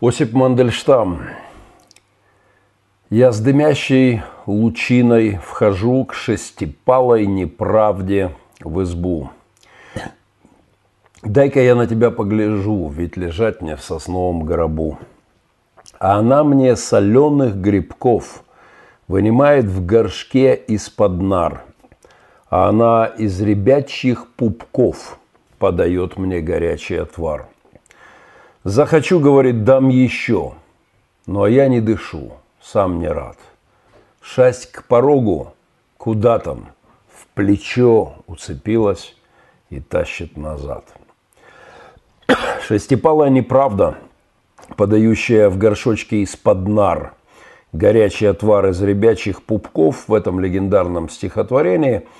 Осип Мандельштам. Я с дымящей лучиной вхожу к шестипалой неправде в избу. Дай-ка я на тебя погляжу, ведь лежать мне в сосновом гробу. А она мне соленых грибков вынимает в горшке из-под нар. А она из ребячьих пупков подает мне горячий отвар. Захочу, говорит, дам еще, но я не дышу, сам не рад. Шасть к порогу, куда там, в плечо уцепилась и тащит назад. Шестипалая неправда, подающая в горшочке из-под нар горячий отвар из ребячих пупков в этом легендарном стихотворении –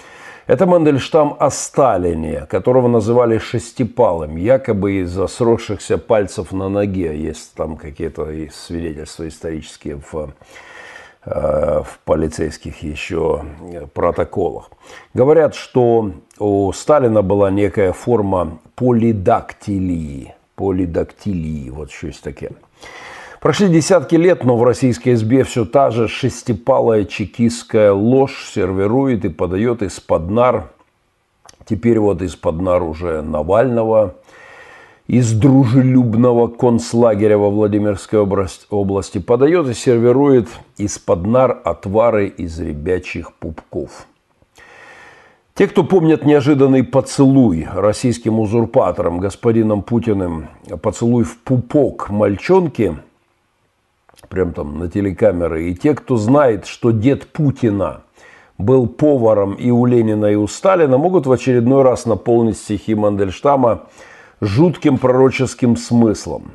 это Мандельштам о Сталине, которого называли шестипалым, якобы из-за сросшихся пальцев на ноге. Есть там какие-то свидетельства исторические в, э, в полицейских еще протоколах. Говорят, что у Сталина была некая форма полидактилии. Полидактилии, вот что есть такие. Прошли десятки лет, но в российской СБ все та же шестипалая чекистская ложь сервирует и подает из-под нар. Теперь вот из-под нар уже Навального, из дружелюбного концлагеря во Владимирской области подает и сервирует из-под нар отвары из ребячих пупков. Те, кто помнят неожиданный поцелуй российским узурпатором, господином Путиным, поцелуй в пупок мальчонки – прям там на телекамеры. И те, кто знает, что дед Путина был поваром и у Ленина, и у Сталина, могут в очередной раз наполнить стихи Мандельштама жутким пророческим смыслом.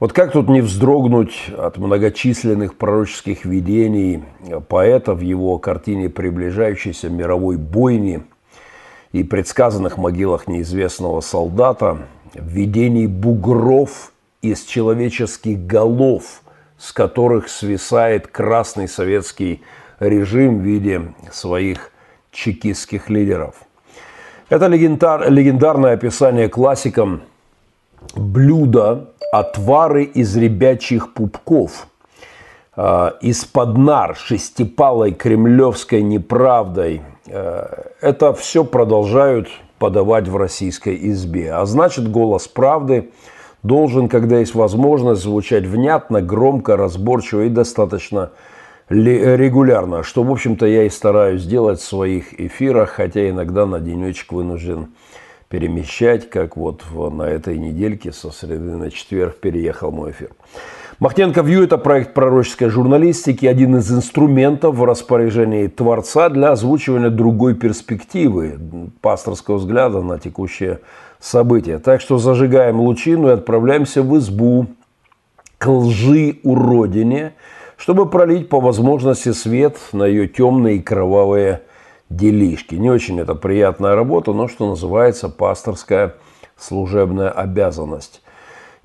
Вот как тут не вздрогнуть от многочисленных пророческих видений поэта в его картине приближающейся мировой бойни и предсказанных могилах неизвестного солдата, видений бугров из человеческих голов – с которых свисает красный советский режим в виде своих чекистских лидеров. Это легендар, легендарное описание классикам блюда отвары из ребячих пупков э, из-под нар шестипалой кремлевской неправдой. Э, это все продолжают подавать в российской избе. А значит, голос правды – должен, когда есть возможность, звучать внятно, громко, разборчиво и достаточно регулярно, что, в общем-то, я и стараюсь делать в своих эфирах, хотя иногда на денечек вынужден перемещать, как вот на этой недельке со среды на четверг переехал мой эфир. Махненко Вью – это проект пророческой журналистики, один из инструментов в распоряжении Творца для озвучивания другой перспективы, пасторского взгляда на текущее события. Так что зажигаем лучину и отправляемся в избу к лжи уродине, чтобы пролить по возможности свет на ее темные и кровавые делишки. Не очень это приятная работа, но, что называется, пасторская служебная обязанность.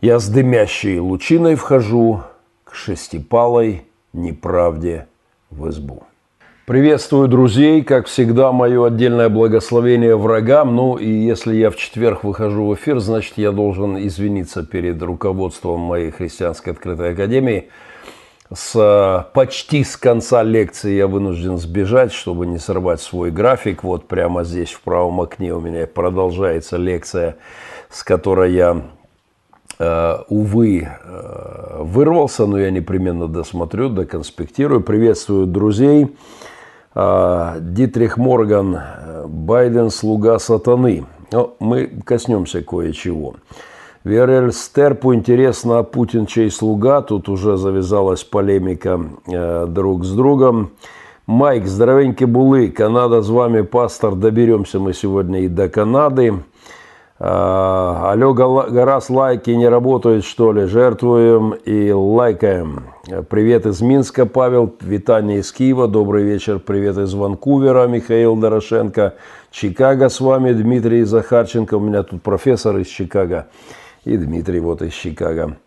Я с дымящей лучиной вхожу к шестипалой неправде в избу. Приветствую друзей, как всегда, мое отдельное благословение врагам. Ну и если я в четверг выхожу в эфир, значит я должен извиниться перед руководством моей христианской открытой академии. С, почти с конца лекции я вынужден сбежать, чтобы не сорвать свой график. Вот прямо здесь в правом окне у меня продолжается лекция, с которой я, э, увы, э, вырвался, но я непременно досмотрю, доконспектирую. Приветствую друзей. А, Дитрих Морган, Байден – слуга сатаны. Но мы коснемся кое-чего. Верель Стерпу интересно, а Путин чей слуга? Тут уже завязалась полемика э, друг с другом. Майк, здоровенькие булы, Канада с вами, пастор. Доберемся мы сегодня и до Канады. А, алло, Гарас, лайки не работают, что ли? Жертвуем и лайкаем. Привет из Минска, Павел. Витание из Киева. Добрый вечер. Привет из Ванкувера, Михаил Дорошенко. Чикаго с вами, Дмитрий Захарченко. У меня тут профессор из Чикаго. И Дмитрий вот из Чикаго.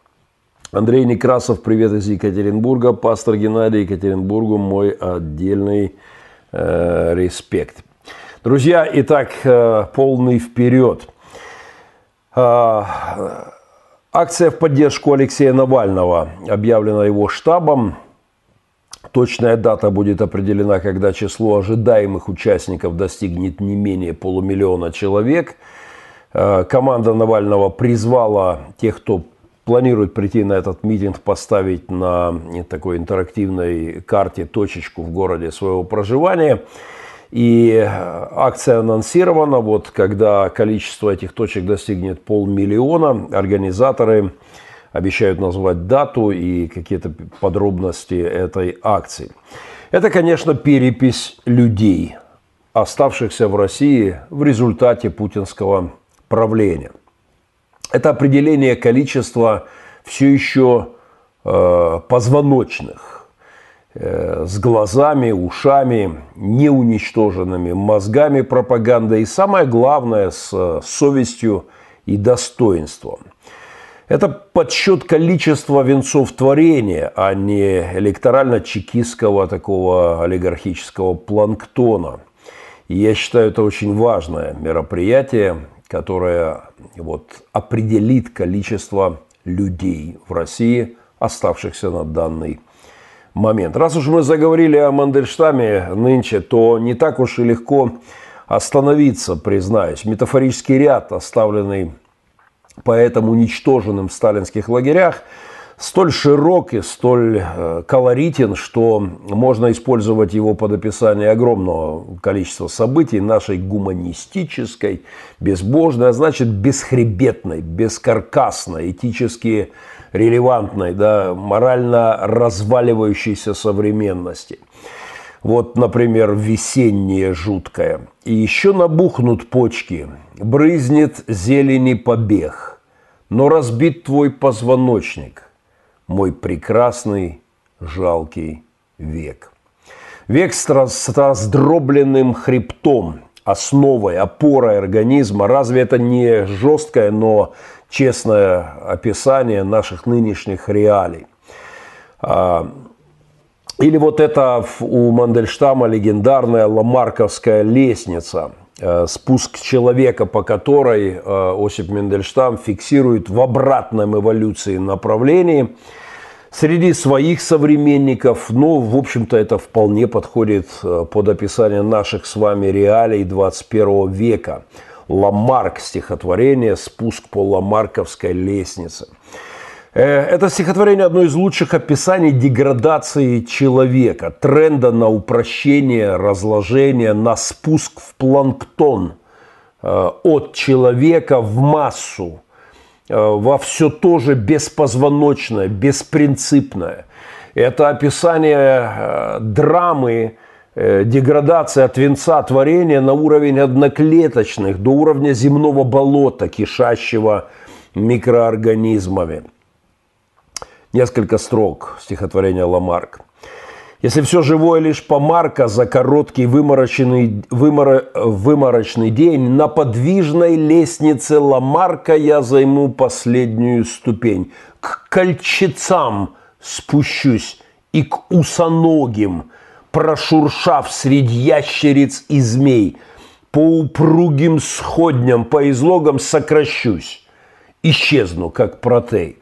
Андрей Некрасов, привет из Екатеринбурга. Пастор Геннадий Екатеринбургу, мой отдельный э, респект. Друзья, итак, э, полный вперед. А, Акция в поддержку Алексея Навального объявлена его штабом. Точная дата будет определена, когда число ожидаемых участников достигнет не менее полумиллиона человек. Э, команда Навального призвала тех, кто планирует прийти на этот митинг, поставить на такой интерактивной карте точечку в городе своего проживания. И акция анонсирована, вот когда количество этих точек достигнет полмиллиона, организаторы обещают назвать дату и какие-то подробности этой акции. Это, конечно, перепись людей, оставшихся в России в результате путинского правления. Это определение количества все еще э, позвоночных, Э, с глазами, ушами, неуничтоженными мозгами пропаганды и самое главное с э, совестью и достоинством. Это подсчет количества венцов творения, а не электорально-чекистского такого олигархического планктона. И я считаю, это очень важное мероприятие, которое вот, определит количество людей в России, оставшихся на данный момент. Раз уж мы заговорили о Мандельштаме нынче, то не так уж и легко остановиться, признаюсь. Метафорический ряд, оставленный поэтом уничтоженным в сталинских лагерях, столь широк и столь э, колоритен, что можно использовать его под описание огромного количества событий нашей гуманистической, безбожной, а значит бесхребетной, бескаркасной, этически релевантной, да, морально разваливающейся современности. Вот, например, весеннее жуткое. И еще набухнут почки, брызнет зелени побег, но разбит твой позвоночник, мой прекрасный жалкий век. Век с раздробленным хребтом, основой, опорой организма. Разве это не жесткое, но честное описание наших нынешних реалий. А, или вот это у Мандельштама легендарная Ламарковская лестница, спуск человека, по которой э, Осип Мендельштам фиксирует в обратном эволюции направлении среди своих современников. Ну, в общем-то, это вполне подходит э, под описание наших с вами реалий 21 века – Ламарк стихотворение «Спуск по Ламарковской лестнице». Э, это стихотворение одно из лучших описаний деградации человека, тренда на упрощение, разложение, на спуск в планктон э, от человека в массу, э, во все то же беспозвоночное, беспринципное. Это описание драмы, деградация от венца творения на уровень одноклеточных, до уровня земного болота, кишащего микроорганизмами. Несколько строк стихотворения Ламарк. Если все живое лишь помарка за короткий выморочный, выморо, выморочный день, на подвижной лестнице Ламарка я займу последнюю ступень. К кольчицам спущусь и к усоногим – прошуршав среди ящериц и змей, по упругим сходням, по излогам сокращусь, исчезну, как протей.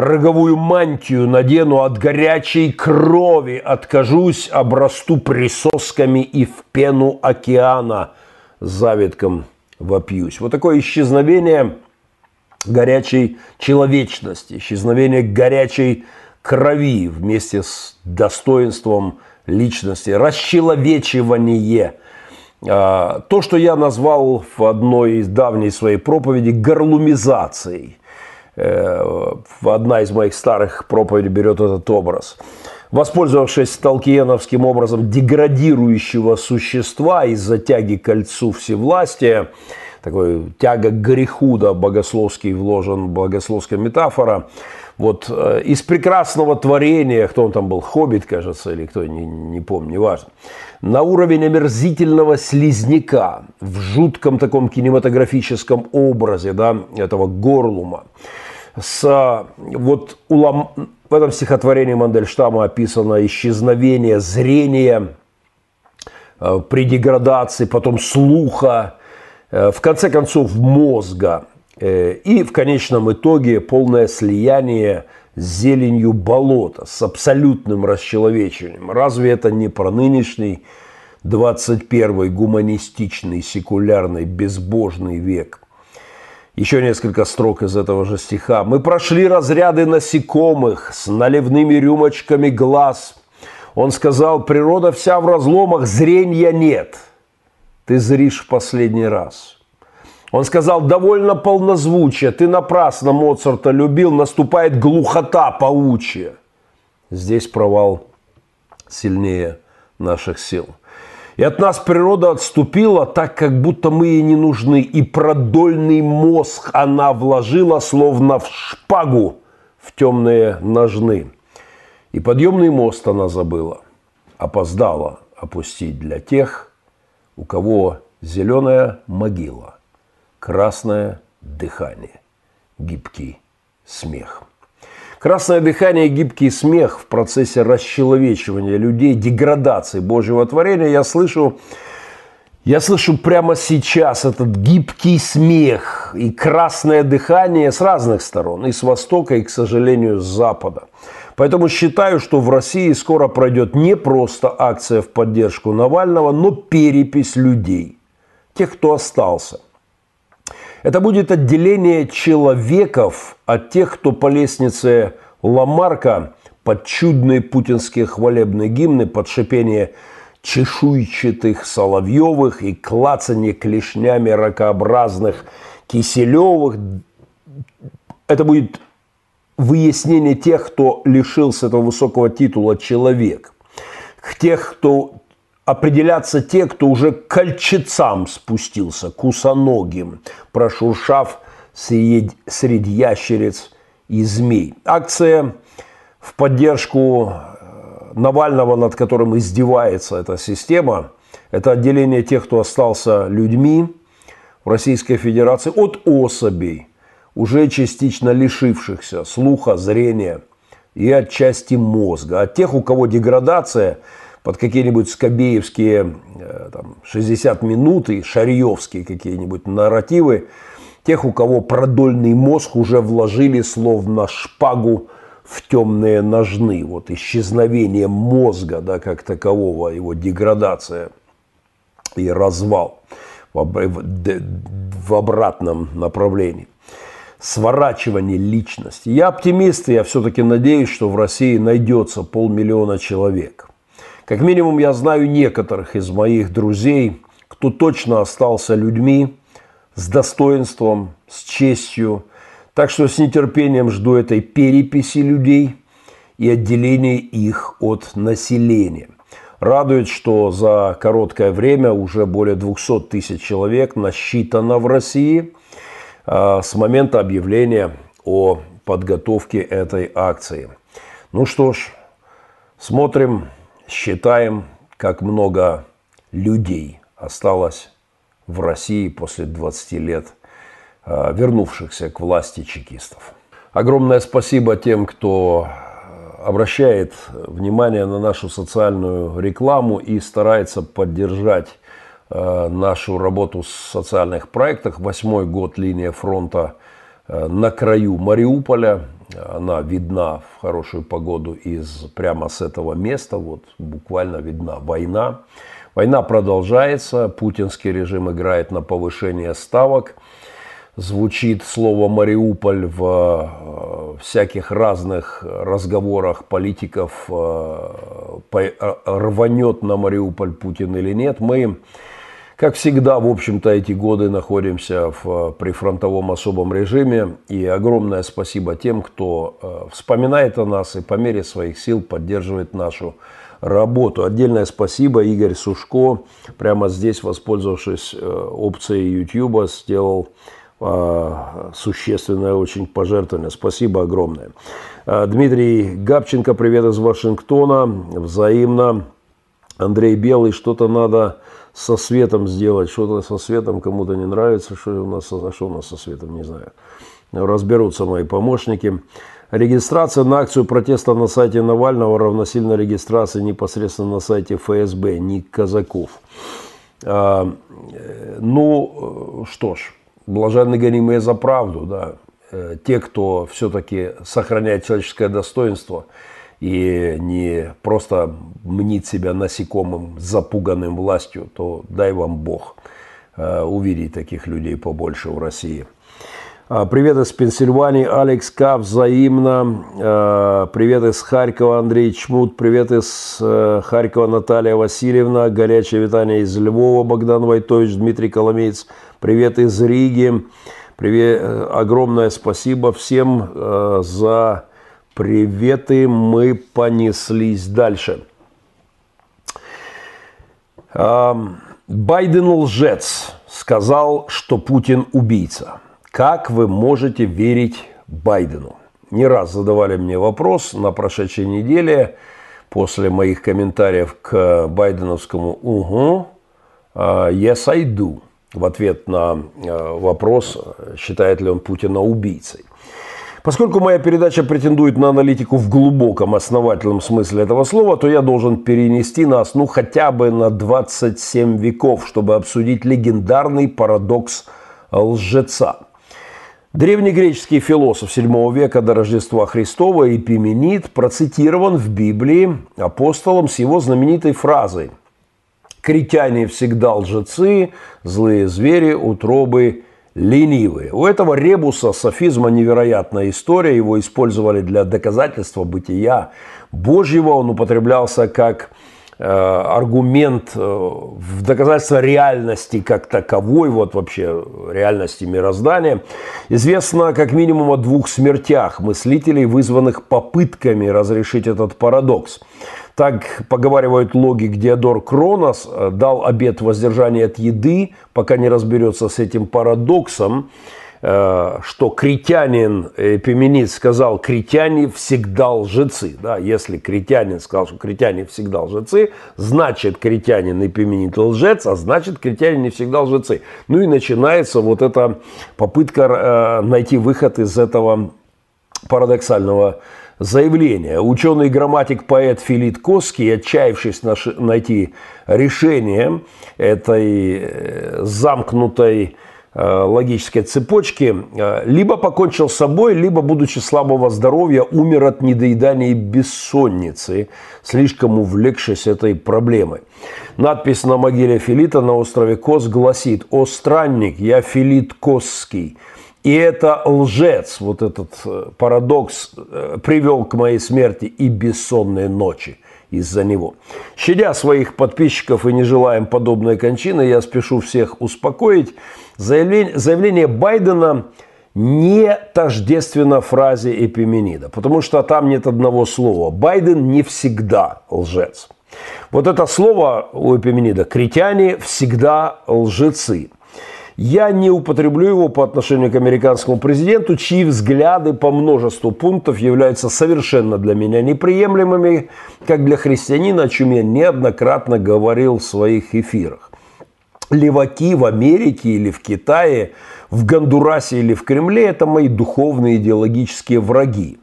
Роговую мантию надену от горячей крови, откажусь, обрасту присосками и в пену океана завитком вопьюсь. Вот такое исчезновение горячей человечности, исчезновение горячей крови вместе с достоинством личности, расчеловечивание. А, то, что я назвал в одной из давней своей проповеди горлумизацией. Э, одна из моих старых проповедей берет этот образ. Воспользовавшись толкиеновским образом деградирующего существа из-за тяги к кольцу всевластия, такой тяга к греху, да, богословский вложен, богословская метафора, вот э, из прекрасного творения, кто он там был, Хоббит, кажется, или кто, не, не помню, неважно, на уровень омерзительного слизняка в жутком таком кинематографическом образе, да, этого горлума. С, вот у Лам, в этом стихотворении Мандельштама описано исчезновение зрения э, при деградации, потом слуха, э, в конце концов мозга – Э, и в конечном итоге полное слияние с зеленью болота, с абсолютным расчеловечением. Разве это не про нынешний 21 гуманистичный, секулярный, безбожный век? Еще несколько строк из этого же стиха. «Мы прошли разряды насекомых с наливными рюмочками глаз. Он сказал, природа вся в разломах, зрения нет. Ты зришь в последний раз». Он сказал, довольно полнозвучие, ты напрасно Моцарта любил, наступает глухота паучья. Здесь провал сильнее наших сил. И от нас природа отступила, так как будто мы ей не нужны. И продольный мозг она вложила, словно в шпагу, в темные ножны. И подъемный мост она забыла, опоздала опустить для тех, у кого зеленая могила – красное дыхание, гибкий смех. Красное дыхание и гибкий смех в процессе расчеловечивания людей, деградации Божьего творения я слышу, я слышу прямо сейчас этот гибкий смех и красное дыхание с разных сторон, и с востока, и, к сожалению, с запада. Поэтому считаю, что в России скоро пройдет не просто акция в поддержку Навального, но перепись людей, тех, кто остался. Это будет отделение человеков от тех, кто по лестнице Ламарка под чудные путинские хвалебные гимны, под шипение чешуйчатых Соловьевых и клацанье клешнями ракообразных Киселевых. Это будет выяснение тех, кто лишился этого высокого титула «человек». Тех, кто определяться те, кто уже к кольчицам спустился, кусоногим, прошуршав среди, среди ящериц и змей. Акция в поддержку э, Навального, над которым издевается эта система, это отделение тех, кто остался людьми в Российской Федерации от особей, уже частично лишившихся слуха, зрения и отчасти мозга. От тех, у кого деградация – под какие-нибудь скобеевские э, там, 60 минут и шарьевские какие-нибудь нарративы, тех, у кого продольный мозг уже вложили словно шпагу в темные ножны. Вот исчезновение мозга, да, как такового, его деградация и развал в, обратном направлении сворачивание личности. Я оптимист, и я все-таки надеюсь, что в России найдется полмиллиона человек, как минимум, я знаю некоторых из моих друзей, кто точно остался людьми с достоинством, с честью. Так что с нетерпением жду этой переписи людей и отделения их от населения. Радует, что за короткое время уже более 200 тысяч человек насчитано в России а, с момента объявления о подготовке этой акции. Ну что ж, смотрим считаем, как много людей осталось в России после 20 лет а, вернувшихся к власти чекистов. Огромное спасибо тем, кто обращает внимание на нашу социальную рекламу и старается поддержать а, нашу работу в социальных проектах. Восьмой год линия фронта на краю Мариуполя она видна в хорошую погоду из прямо с этого места, вот буквально видна война. Война продолжается, путинский режим играет на повышение ставок. Звучит слово «Мариуполь» в э, всяких разных разговорах политиков, э, э, рванет на Мариуполь Путин или нет. Мы как всегда, в общем-то, эти годы находимся в прифронтовом особом режиме. И огромное спасибо тем, кто э, вспоминает о нас и по мере своих сил поддерживает нашу работу. Отдельное спасибо Игорь Сушко, прямо здесь, воспользовавшись э, опцией YouTube, сделал э, существенное очень пожертвование. Спасибо огромное. Дмитрий Габченко, привет из Вашингтона. Взаимно. Андрей Белый, что-то надо со светом сделать, что-то со светом кому-то не нравится, что у нас, а что у нас со светом, не знаю. Разберутся мои помощники. Регистрация на акцию протеста на сайте Навального равносильно регистрации непосредственно на сайте ФСБ, Ник Казаков. А, ну, что ж, блаженны гонимые за правду, да, э, те, кто все-таки сохраняет человеческое достоинство и не просто мнит себя насекомым, запуганным властью, то дай вам Бог э, увидеть таких людей побольше в России. А, привет из Пенсильвании, Алекс К. Взаимно. А, привет из Харькова, Андрей Чмут. Привет из э, Харькова, Наталья Васильевна. Горячее витание из Львова, Богдан Войтович, Дмитрий Коломеец. Привет из Риги. Привет, э, огромное спасибо всем за приветы. Мы понеслись дальше. Байден лжец сказал, что Путин убийца. Как вы можете верить Байдену? Не раз задавали мне вопрос на прошедшей неделе после моих комментариев к байденовскому «Угу», «Yes, I do» в ответ на а, вопрос, считает ли он Путина убийцей. Поскольку моя передача претендует на аналитику в глубоком основательном смысле этого слова, то я должен перенести нас ну хотя бы на 27 веков, чтобы обсудить легендарный парадокс лжеца – Древнегреческий философ VII века до Рождества Христова Эпименид процитирован в Библии апостолом с его знаменитой фразой «Критяне всегда лжецы, злые звери, утробы ленивые». У этого ребуса софизма невероятная история, его использовали для доказательства бытия Божьего, он употреблялся как Э, аргумент э, в доказательство реальности как таковой, вот вообще реальности мироздания. Известно как минимум о двух смертях мыслителей, вызванных попытками разрешить этот парадокс. Так поговаривают логик Диодор Кронос, э, дал обет воздержания от еды, пока не разберется с этим парадоксом. Э, что критянин, Эпименид сказал, критяне всегда лжецы. Да, если критянин сказал, что критяне всегда лжецы, значит критянин Эпименид лжец, а значит критяне не всегда лжецы. Ну и начинается вот эта попытка э, найти выход из этого парадоксального заявления. Ученый грамматик поэт Филит Коский, отчаявшись найти решение этой э, замкнутой Э, логической цепочки, э, либо покончил с собой, либо, будучи слабого здоровья, умер от недоедания и бессонницы, слишком увлекшись этой проблемой. Надпись на могиле Филита на острове Кос гласит «О странник, я Филит Косский». И это лжец, вот этот э, парадокс, привел к моей смерти и бессонные ночи из-за него. Щадя своих подписчиков и не желаем подобной кончины, я спешу всех успокоить. Заявление, заявление Байдена не тождественно фразе Эпименида, потому что там нет одного слова. Байден не всегда лжец. Вот это слово у Эпименида «критяне всегда лжецы». Я не употреблю его по отношению к американскому президенту, чьи взгляды по множеству пунктов являются совершенно для меня неприемлемыми, как для христианина, о чем я неоднократно говорил в своих эфирах. Леваки в Америке или в Китае, в Гондурасе или в Кремле – это мои духовные идеологические враги.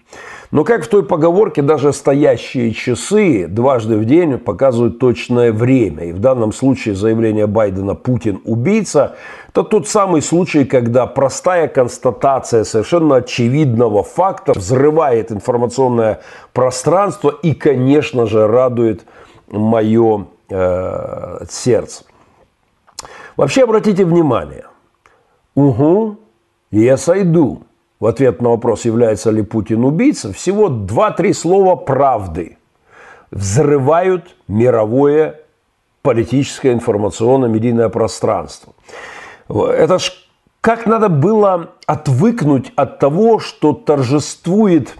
Но как в той поговорке, даже стоящие часы дважды в день показывают точное время. И в данном случае заявление Байдена «Путин убийца» – это тот самый случай, когда простая констатация совершенно очевидного факта взрывает информационное пространство и, конечно же, радует мое э, сердце. Вообще обратите внимание. Угу, я сойду в ответ на вопрос, является ли Путин убийцей, всего два-три слова правды взрывают мировое политическое, информационное, медийное пространство. Это ж как надо было отвыкнуть от того, что торжествует,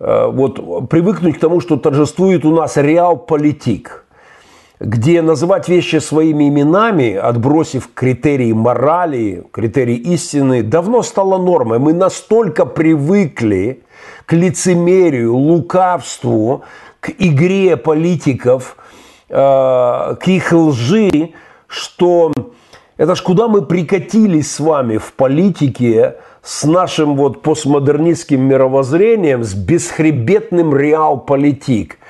э, вот привыкнуть к тому, что торжествует у нас реал-политик – где называть вещи своими именами, отбросив критерии морали, критерии истины, давно стало нормой. Мы настолько привыкли к лицемерию, лукавству, к игре политиков, э, к их лжи, что это ж куда мы прикатились с вами в политике с нашим вот постмодернистским мировоззрением, с бесхребетным реал-политик –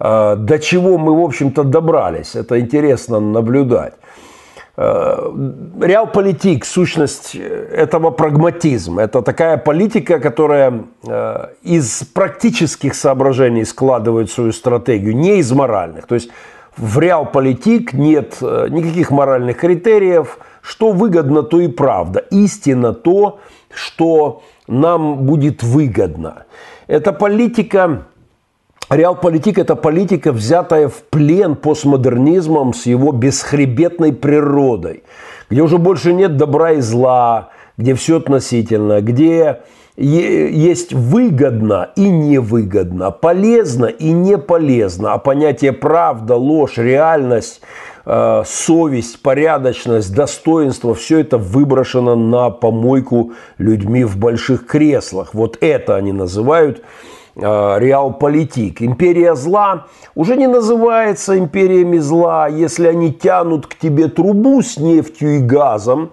до чего мы, в общем-то, добрались. Это интересно наблюдать. Э, реалполитик, сущность этого прагматизма. Это такая политика, которая э, из практических соображений складывает свою стратегию, не из моральных. То есть в реалполитик нет э, никаких моральных критериев. Что выгодно, то и правда. Истина то, что нам будет выгодно. Это политика Реалполитик – это политика, взятая в плен постмодернизмом с его бесхребетной природой, где уже больше нет добра и зла, где все относительно, где есть выгодно и невыгодно, полезно и не полезно, а понятие правда, ложь, реальность, э, совесть, порядочность, достоинство, все это выброшено на помойку людьми в больших креслах. Вот это они называют реалполитик. Империя зла уже не называется империями зла, если они тянут к тебе трубу с нефтью и газом,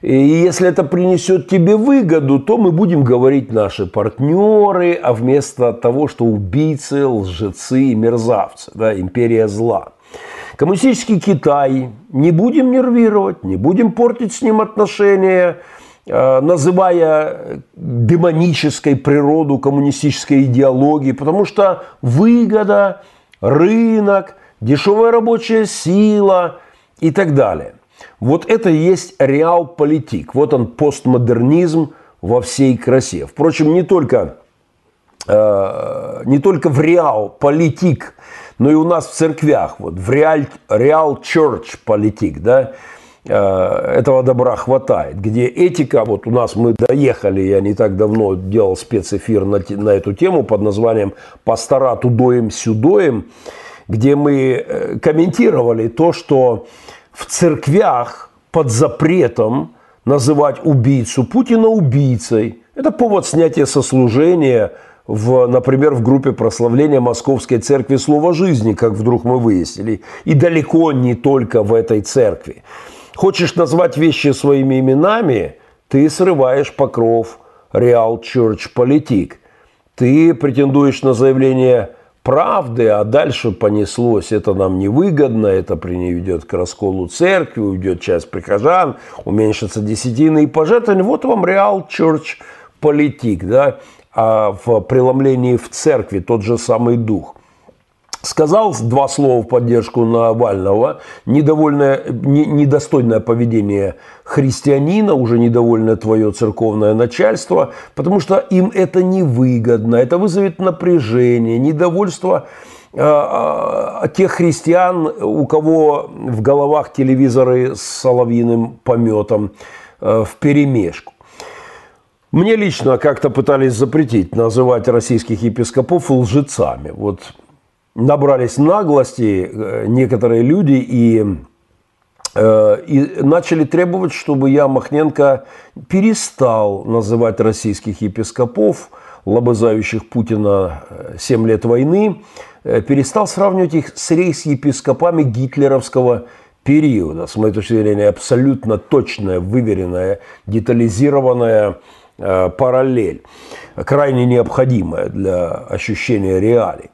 и если это принесет тебе выгоду, то мы будем говорить наши партнеры, а вместо того, что убийцы, лжецы и мерзавцы, да, империя зла. Коммунистический Китай не будем нервировать, не будем портить с ним отношения – Э, называя демонической природу коммунистической идеологии, потому что выгода, рынок, дешевая рабочая сила и так далее. Вот это и есть реал-политик. Вот он постмодернизм во всей красе. Впрочем, не только, э, не только в реал-политик, но и у нас в церквях. Вот в реал, реал church политик, да, Э, этого добра хватает, где этика, вот у нас мы доехали, я не так давно делал спецэфир на, на эту тему под названием «Пастора тудоем сюдоем», где мы э, комментировали то, что в церквях под запретом называть убийцу Путина убийцей. Это повод снятия сослужения, в, например, в группе прославления Московской церкви Слова жизни, как вдруг мы выяснили. И далеко не только в этой церкви. Хочешь назвать вещи своими именами, ты срываешь покров Real Church Politik. Ты претендуешь на заявление правды, а дальше понеслось. Это нам невыгодно, это приведет к расколу церкви, уйдет часть прихожан, уменьшится десятины и пожертвования. Вот вам Real Church Politik, да, а в преломлении в церкви тот же самый дух – сказал два слова в поддержку Навального, недовольное, не, недостойное поведение христианина, уже недовольное твое церковное начальство, потому что им это невыгодно, это вызовет напряжение, недовольство э, тех христиан, у кого в головах телевизоры с соловьиным пометом э, в перемешку. Мне лично как-то пытались запретить называть российских епископов лжецами. Вот набрались наглости э, некоторые люди и, э, и начали требовать, чтобы я, Махненко, перестал называть российских епископов, лобызающих Путина 7 э, лет войны, перестал сравнивать их с рейс-епископами гитлеровского периода. С моей точки зрения, абсолютно точная, выверенная, детализированная параллель, крайне необходимая для ощущения реалий.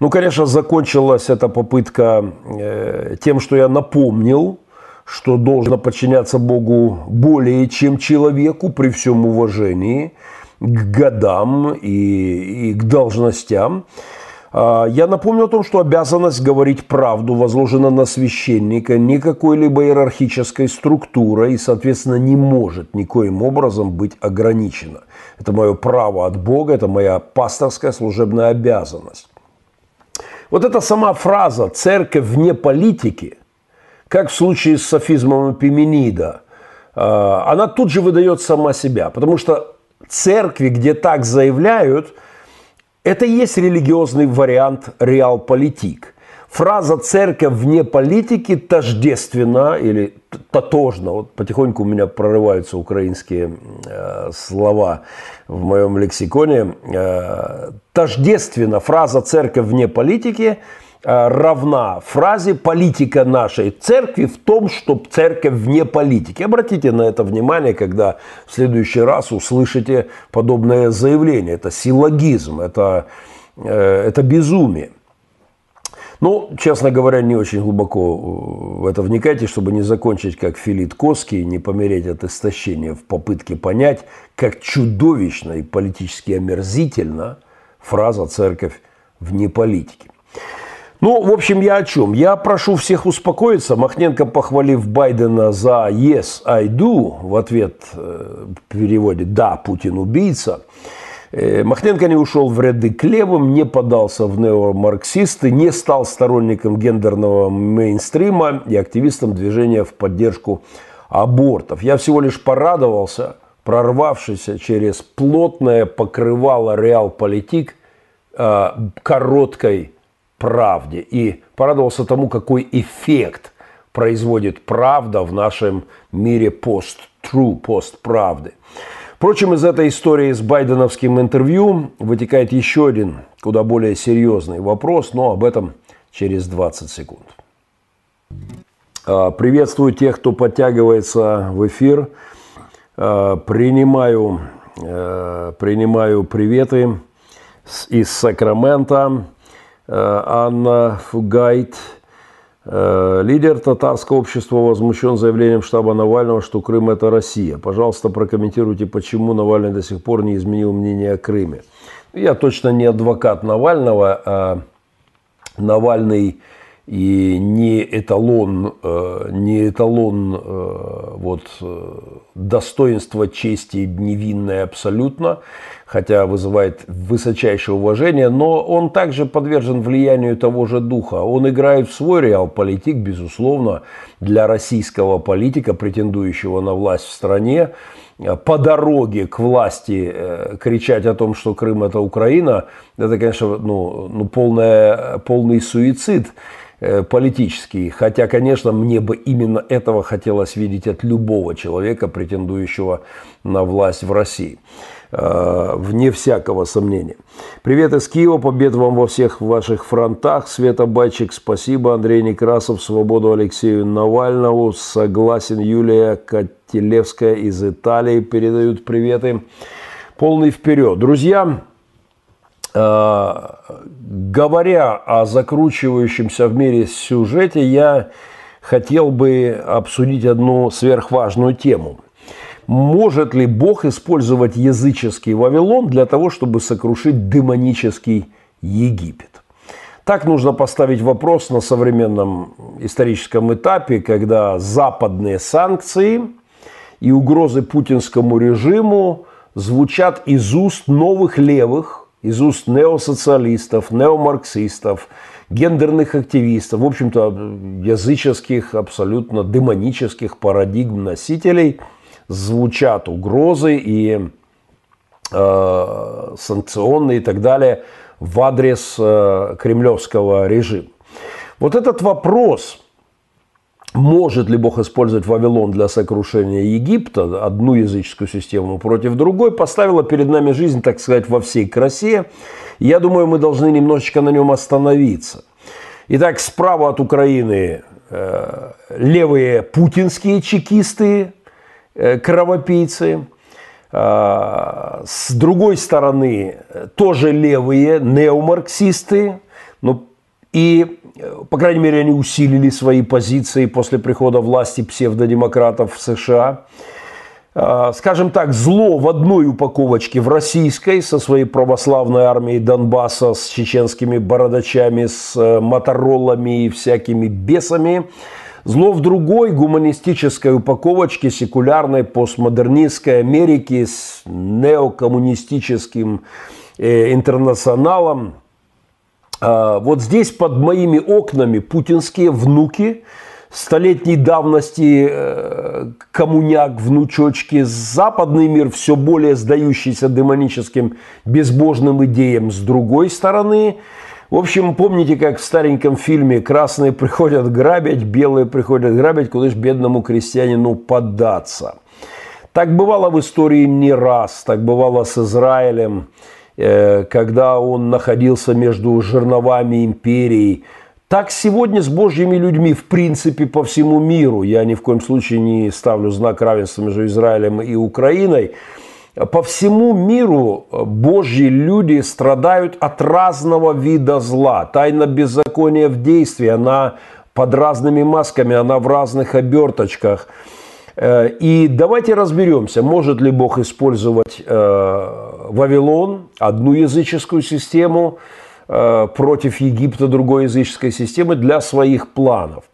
Ну, конечно, закончилась эта попытка э, тем, что я напомнил, что должно подчиняться Богу более чем человеку при всем уважении к годам и, и к должностям. А, я напомню о том, что обязанность говорить правду возложена на священника не какой-либо иерархической структурой и, соответственно, не может никоим образом быть ограничена. Это мое право от Бога, это моя пасторская служебная обязанность. Вот эта сама фраза «церковь вне политики», как в случае с софизмом Эпименида, а, она тут же выдает сама себя, потому что церкви, где так заявляют – это и есть религиозный вариант реалполитик. Фраза «церковь вне политики» тождественна или тотожна. Вот потихоньку у меня прорываются украинские э, слова в моем лексиконе. Э, тождественно фраза «церковь вне политики» равна фразе «политика нашей церкви в том, что церковь вне политики». Обратите на это внимание, когда в следующий раз услышите подобное заявление. Это силлогизм, это, э, это безумие. Ну, честно говоря, не очень глубоко в это вникайте, чтобы не закончить как Филит Коский, не помереть от истощения в попытке понять, как чудовищно и политически омерзительно фраза «церковь вне политики». Ну, в общем, я о чем? Я прошу всех успокоиться. Махненко, похвалив Байдена за «Yes, I do», в ответ э, в переводе «Да, Путин убийца», э, Махненко не ушел в ряды к левым, не подался в неомарксисты, не стал сторонником гендерного мейнстрима и активистом движения в поддержку абортов. Я всего лишь порадовался, прорвавшийся через плотное покрывало реал-политик э, короткой правде и порадовался тому, какой эффект производит правда в нашем мире пост-тру, пост-правды. Впрочем, из этой истории с байденовским интервью вытекает еще один, куда более серьезный вопрос, но об этом через 20 секунд. А, приветствую тех, кто подтягивается в эфир. А, принимаю, а, принимаю приветы из Сакрамента. Э, Анна Фугайт, э, лидер татарского общества, возмущен заявлением штаба Навального, что Крым – это Россия. Пожалуйста, прокомментируйте, почему Навальный до сих пор не изменил мнение о Крыме. Я точно не адвокат Навального, а Навальный и не эталон, э, не эталон вот, достоинства, чести невинной абсолютно хотя вызывает высочайшее уважение, но он также подвержен влиянию того же духа. Он играет в свой реал-политик, безусловно, для российского политика, претендующего на власть в стране, по дороге к власти э, кричать о том, что Крым это Украина, это, конечно, ну, ну полная, полный суицид э, политический. Хотя, конечно, мне бы именно этого хотелось видеть от любого человека, претендующего на власть в России. Э, вне всякого сомнения. Привет из Киева, побед вам во всех ваших фронтах. Света Байчик, спасибо. Андрей Некрасов, свободу Алексею Навальнову. Согласен, Юлия Котелевская из Италии передают приветы. Полный вперед. Друзья, э, говоря о закручивающемся в мире сюжете, я хотел бы обсудить одну сверхважную тему – может ли Бог использовать языческий Вавилон для того, чтобы сокрушить демонический Египет? Так нужно поставить вопрос на современном историческом этапе, когда западные санкции и угрозы путинскому режиму звучат из уст новых левых, из уст неосоциалистов, неомарксистов, гендерных активистов, в общем-то, языческих, абсолютно демонических парадигм носителей – звучат угрозы и э, санкционные и так далее в адрес э, кремлевского режима. Вот этот вопрос, может ли Бог использовать Вавилон для сокрушения Египта, одну языческую систему против другой, поставила перед нами жизнь, так сказать, во всей красе. Я думаю, мы должны немножечко на нем остановиться. Итак, справа от Украины э, левые путинские чекисты, Э, кровопийцы. А, с другой стороны, тоже левые неомарксисты. Ну, и, по крайней мере, они усилили свои позиции после прихода власти псевдодемократов в США. А, скажем так, зло в одной упаковочке в российской со своей православной армией Донбасса, с чеченскими бородачами, с э, моторолами и всякими бесами – Зло в другой гуманистической упаковочке секулярной постмодернистской Америки с неокоммунистическим э, интернационалом. А, вот здесь под моими окнами путинские внуки столетней давности э, коммуняк, внучочки, западный мир все более сдающийся демоническим безбожным идеям с другой стороны – в общем, помните, как в стареньком фильме красные приходят грабить, белые приходят грабить, куда же бедному крестьянину поддаться. Так бывало в истории не раз, так бывало с Израилем, когда он находился между жерновами империи. Так сегодня с Божьими людьми, в принципе, по всему миру. Я ни в коем случае не ставлю знак равенства между Израилем и Украиной. по всему миру Божьи люди страдают от разного вида зла. Тайна беззакония в действии, она под разными масками, она в разных оберточках. Э, и давайте разберемся, может ли Бог использовать э, Вавилон, одну языческую систему, э, против Египта другой языческой системы для своих планов.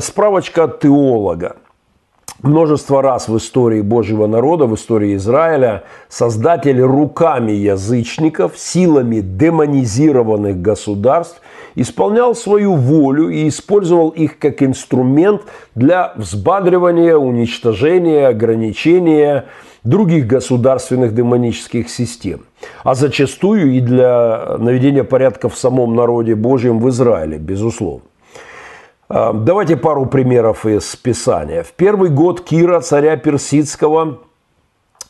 Справочка от теолога. Множество раз в истории Божьего народа, в истории Израиля, создатель руками язычников, силами демонизированных государств исполнял свою волю и использовал их как инструмент для взбадривания, уничтожения, ограничения других государственных демонических систем, а зачастую и для наведения порядка в самом народе Божьем в Израиле, безусловно. А, давайте пару примеров из Писания. В первый год Кира, царя Персидского,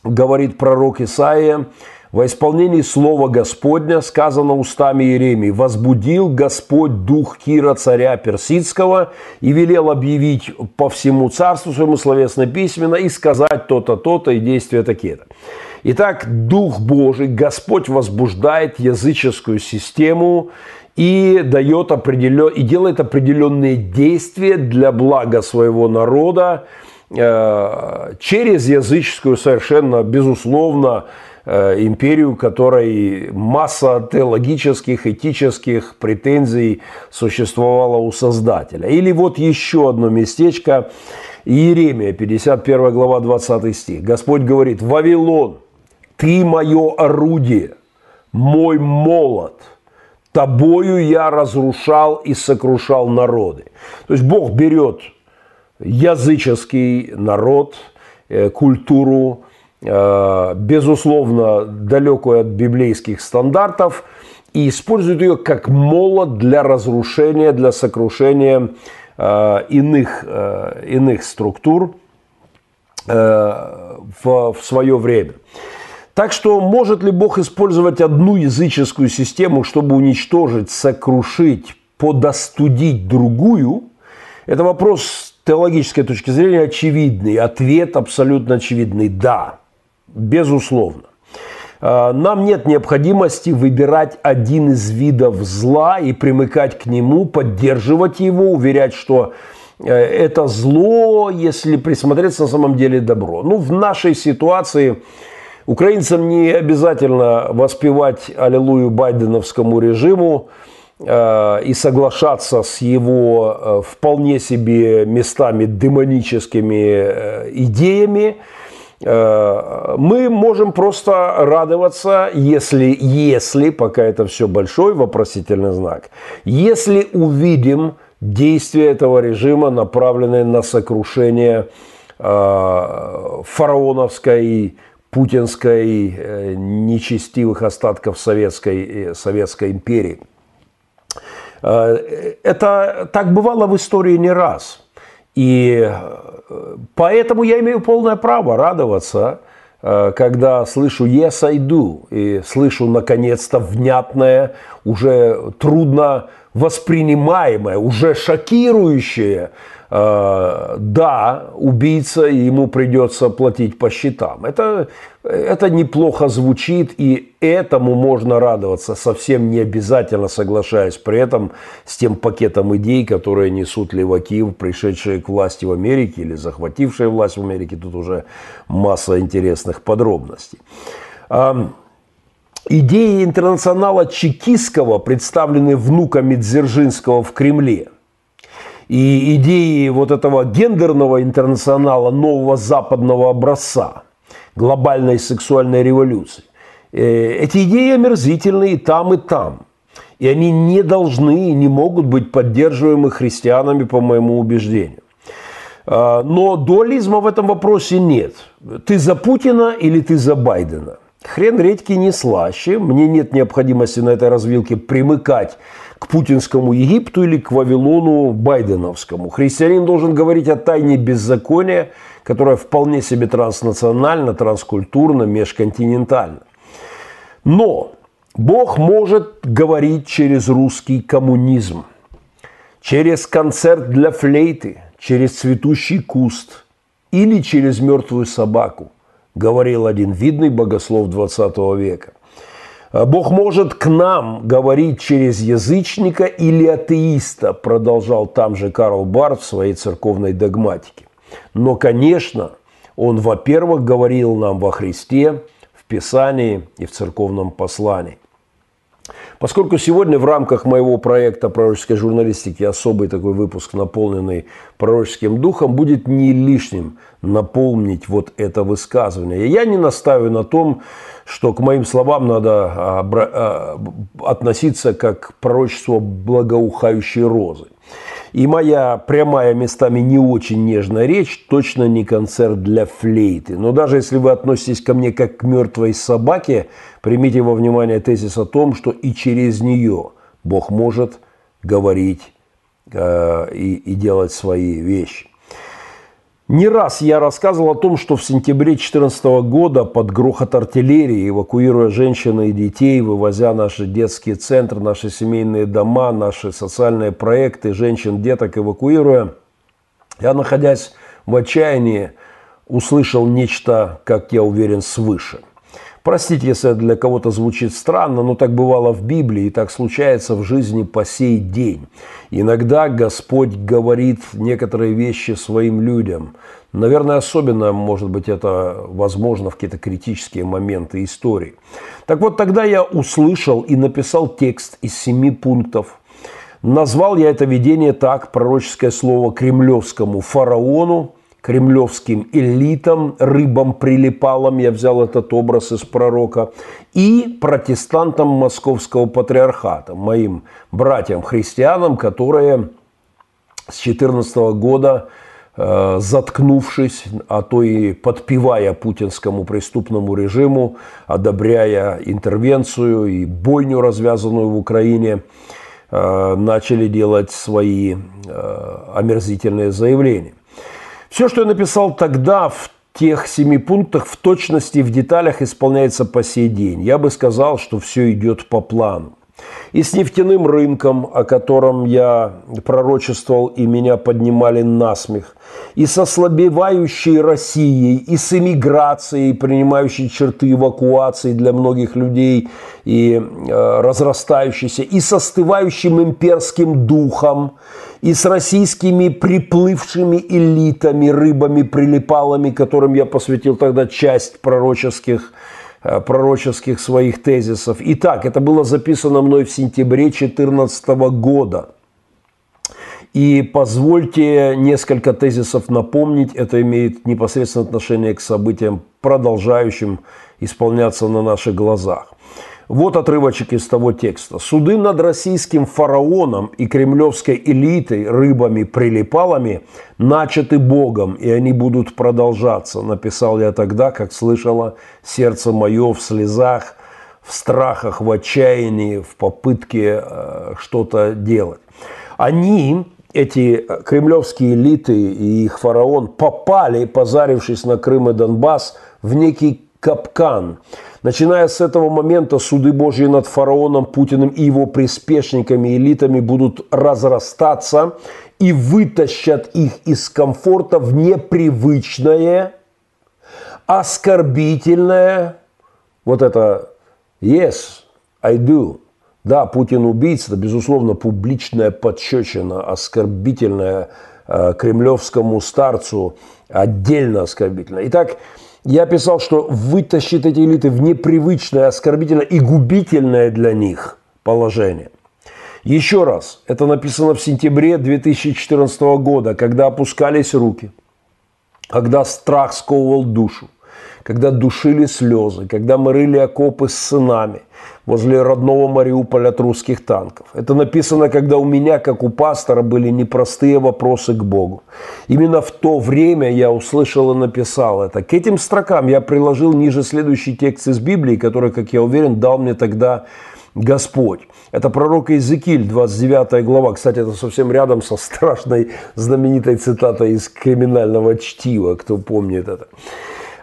говорит пророк Исаия, во исполнении слова Господня сказано устами Иеремии, «Возбудил Господь дух Кира, царя Персидского, и велел объявить по всему царству своему словесно письменно и сказать то-то, то-то и действия такие-то». Итак, Дух Божий, Господь возбуждает языческую систему, и дает определен... и делает определенные действия для блага своего народа э, через языческую совершенно безусловно империю, которой масса теологических, этических претензий существовала у Создателя. Или вот еще одно местечко, Иеремия, 51 глава, 20 стих. Господь говорит, «Вавилон, ты мое орудие, мой молот – тобою я разрушал и сокрушал народы. То есть Бог берет языческий народ, э, культуру, э, безусловно, далекую от библейских стандартов, и использует ее как молот для разрушения, для сокрушения э, иных, иных структур в свое время. Так что может ли Бог использовать одну языческую систему, чтобы уничтожить, сокрушить, подостудить другую? Это вопрос с теологической точки зрения очевидный. Ответ абсолютно очевидный – да, безусловно. А, нам нет необходимости выбирать один из видов зла и примыкать к нему, поддерживать его, уверять, что э, это зло, если присмотреться на самом деле добро. Ну, в нашей ситуации Украинцам не обязательно воспевать аллилуйю байденовскому режиму э, и соглашаться с его э, вполне себе местами демоническими идеями. Мы можем просто радоваться, если, если, пока это все большой вопросительный знак, если увидим действия этого режима, направленные на сокрушение фараоновской путинской э, нечестивых остатков Советской, э, Советской империи. Э, это так бывало в истории не раз. И поэтому я имею полное право радоваться, когда слышу «yes, I do», и слышу, наконец-то, внятное, уже трудно воспринимаемое, уже шокирующее Э, да, убийца, ему придется платить по счетам. Это, это неплохо звучит, и этому можно радоваться, совсем не обязательно соглашаясь при этом с тем пакетом идей, которые несут леваки, пришедшие к власти в Америке или захватившие власть в Америке. Тут уже масса интересных подробностей. Идеи интернационала чекистского, представленные внуками Дзержинского в Кремле – и идеи вот этого гендерного интернационала нового западного образца, глобальной сексуальной революции. Э, эти идеи омерзительны и там, и там. И они не должны и не могут быть поддерживаемы христианами, по моему убеждению. А, но дуализма в этом вопросе нет. Ты за Путина или ты за Байдена? Хрен редьки не слаще. Мне нет необходимости на этой развилке примыкать к путинскому Египту или к Вавилону байденовскому. Христианин должен говорить о тайне беззакония, которая вполне себе транснациональна, транскультурна, межконтинентальна. Но Бог может говорить через русский коммунизм, через концерт для флейты, через цветущий куст или через мертвую собаку. говорил один видный богослов 20 века. Бог может к нам говорить через язычника или атеиста, продолжал там же Карл Барт в своей церковной догматике. Но, конечно, он, во-первых, говорил нам во Христе, в Писании и в церковном послании. Поскольку сегодня в рамках моего проекта пророческой журналистики особый такой выпуск, наполненный пророческим духом, будет не лишним наполнить вот это высказывание. Я не настаиваю на том, что к моим словам надо а, а, относиться как к пророчеству благоухающей розы. И моя прямая местами не очень нежная речь точно не концерт для флейты. Но даже если вы относитесь ко мне как к мертвой собаке, примите во внимание тезис о том, что и через нее Бог может говорить э, и, и делать свои вещи. Не раз я рассказывал о том, что в сентябре 2014 года под грохот артиллерии, эвакуируя женщин и детей, вывозя наши детские центры, наши семейные дома, наши социальные проекты, женщин, деток эвакуируя, я, находясь в отчаянии, услышал нечто, как я уверен, свыше – Простите, если для кого-то звучит странно, но так бывало в Библии и так случается в жизни по сей день. Иногда Господь говорит некоторые вещи своим людям. Наверное, особенно, может быть, это возможно в какие-то критические моменты истории. Так вот, тогда я услышал и написал текст из семи пунктов. Назвал я это видение так, пророческое слово кремлевскому фараону, кремлевским элитам, рыбам-прилипалам, я взял этот образ из пророка, и протестантам московского патриархата, моим братьям-христианам, которые с 14 года э, заткнувшись, а то и подпевая путинскому преступному режиму, одобряя интервенцию и бойню, развязанную в Украине, э, начали делать свои э, омерзительные заявления. Все, что я написал тогда в тех семи пунктах, в точности, в деталях исполняется по сей день. Я бы сказал, что все идет по плану. И с нефтяным рынком, о котором я пророчествовал и меня поднимали на смех, и со слабевающей Россией, и с эмиграцией, принимающей черты эвакуации для многих людей, и э, разрастающейся, и со остывающим имперским духом, и с российскими приплывшими элитами, рыбами, прилипалами, которым я посвятил тогда часть пророческих Э, пророческих своих тезисов. Итак, это было записано мной в сентябре 2014 года. И позвольте несколько тезисов напомнить. Это имеет непосредственное отношение к событиям, продолжающим исполняться на наших глазах. Вот отрывочек из того текста. «Суды над российским фараоном и кремлевской элитой, рыбами-прилипалами, начаты Богом, и они будут продолжаться», написал я тогда, как слышала сердце мое в слезах, в страхах, в отчаянии, в попытке э, что-то делать. Они, эти кремлевские элиты и их фараон, попали, позарившись на Крым и Донбасс, в некий капкан – Начиная с этого момента суды Божьи над фараоном Путиным и его приспешниками, элитами будут разрастаться и вытащат их из комфорта в непривычное, оскорбительное, вот это «yes, I do», да, Путин убийца, это, безусловно, публичная подщечина, оскорбительная э, кремлевскому старцу, отдельно оскорбительная. Итак, я писал, что вытащит эти элиты в непривычное, оскорбительное и губительное для них положение. Еще раз, это написано в сентябре 2014 года, когда опускались руки, когда страх сковывал душу, когда душили слезы, когда мы рыли окопы с сынами возле родного Мариуполя от русских танков. Это написано, когда у меня, как у пастора, были непростые вопросы к Богу. Именно в то время я услышал и написал это. К этим строкам я приложил ниже следующий текст из Библии, который, как я уверен, дал мне тогда Господь. Это пророк Иезекииль, 29 глава. Кстати, это совсем рядом со страшной знаменитой цитатой из криминального чтива, кто помнит это.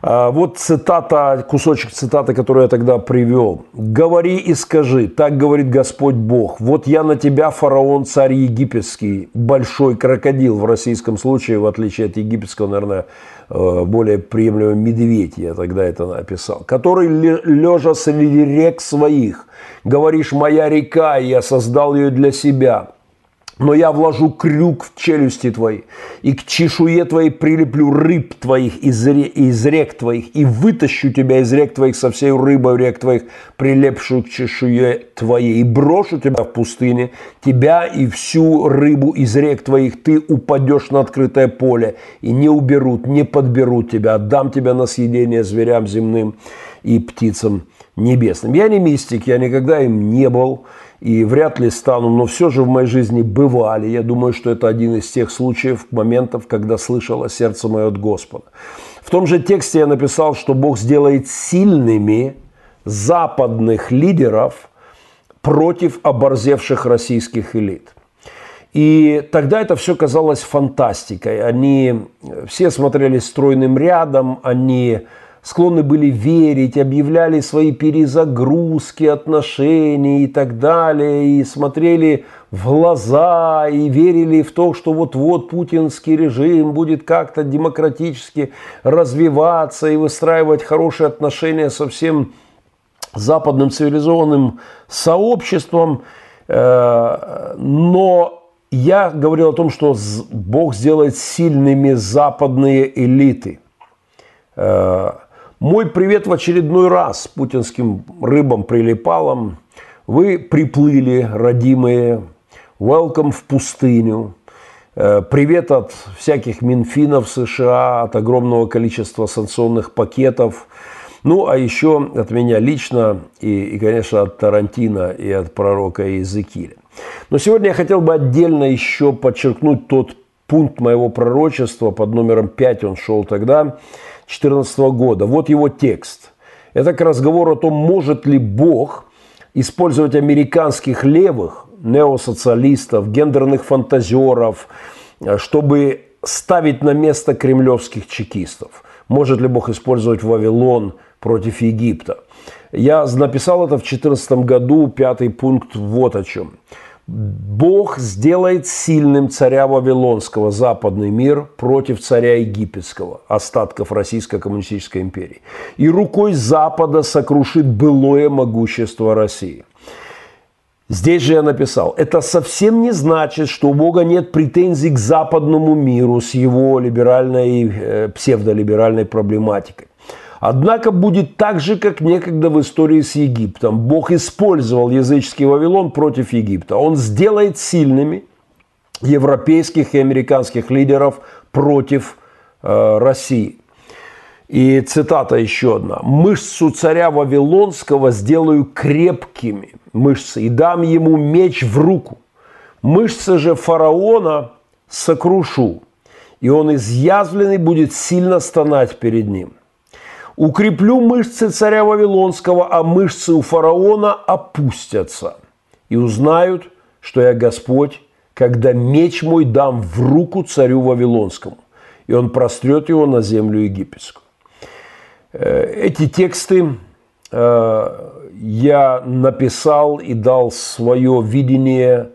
А, вот цитата, кусочек цитаты, который я тогда привел. «Говори и скажи, так говорит Господь Бог, вот я на тебя, фараон, царь египетский, большой крокодил в российском случае, в отличие от египетского, наверное, э, более приемлемый медведь, я тогда это написал, который лежа среди рек своих, говоришь, моя река, я создал ее для себя, но я вложу крюк в челюсти твои, и к чешуе твоей прилеплю рыб твоих из, ре, из рек твоих, и вытащу тебя из рек твоих со всей рыбой рек твоих, прилепшую к чешуе твоей, и брошу тебя в пустыне, тебя и всю рыбу из рек твоих, ты упадешь на открытое поле, и не уберут, не подберут тебя, отдам тебя на съедение зверям земным и птицам небесным. Я не мистик, я никогда им не был, и вряд ли стану, но все же в моей жизни бывали. Я думаю, что это один из тех случаев, моментов, когда слышало сердце мое от Господа. В том же тексте я написал, что Бог сделает сильными западных лидеров против оборзевших российских элит. И тогда это все казалось фантастикой. Они все смотрели стройным рядом, они склонны были верить, объявляли свои перезагрузки отношений и так далее, и смотрели в глаза, и верили в то, что вот-вот путинский режим будет как-то демократически развиваться и выстраивать хорошие отношения со всем западным цивилизованным сообществом. Э, но я говорил о том, что Бог сделает сильными западные элиты э, – мой привет в очередной раз путинским рыбам-прилипалам. Вы приплыли, родимые. Welcome в пустыню. Э, привет от всяких Минфинов США, от огромного количества санкционных пакетов. Ну, а еще от меня лично и, и, конечно, от Тарантино и от пророка Иезекииля. Но сегодня я хотел бы отдельно еще подчеркнуть тот пункт моего пророчества под номером 5, он шел тогда, 2014 года. Вот его текст. Это к разговору о том, может ли Бог использовать американских левых, неосоциалистов, гендерных фантазеров, э, чтобы ставить на место кремлевских чекистов. Может ли Бог использовать Вавилон против Египта? Я написал это в 2014 году, пятый пункт, вот о чем. Бог сделает сильным царя Вавилонского, западный мир, против царя египетского, остатков Российской коммунистической империи. И рукой Запада сокрушит былое могущество России. Здесь же я написал, это совсем не значит, что у Бога нет претензий к западному миру с его либеральной, э, псевдолиберальной проблематикой. Однако будет так же, как некогда в истории с Египтом. Бог использовал языческий Вавилон против Египта. Он сделает сильными европейских и американских лидеров против э, России. И цитата еще одна. «Мышцу царя Вавилонского сделаю крепкими мышцы и дам ему меч в руку. Мышцы же фараона сокрушу, и он изъязвленный будет сильно стонать перед ним. Укреплю мышцы царя Вавилонского, а мышцы у фараона опустятся. И узнают, что я Господь, когда меч мой дам в руку царю Вавилонскому, и он прострет его на землю египетскую. Э, эти тексты э, я написал и дал свое видение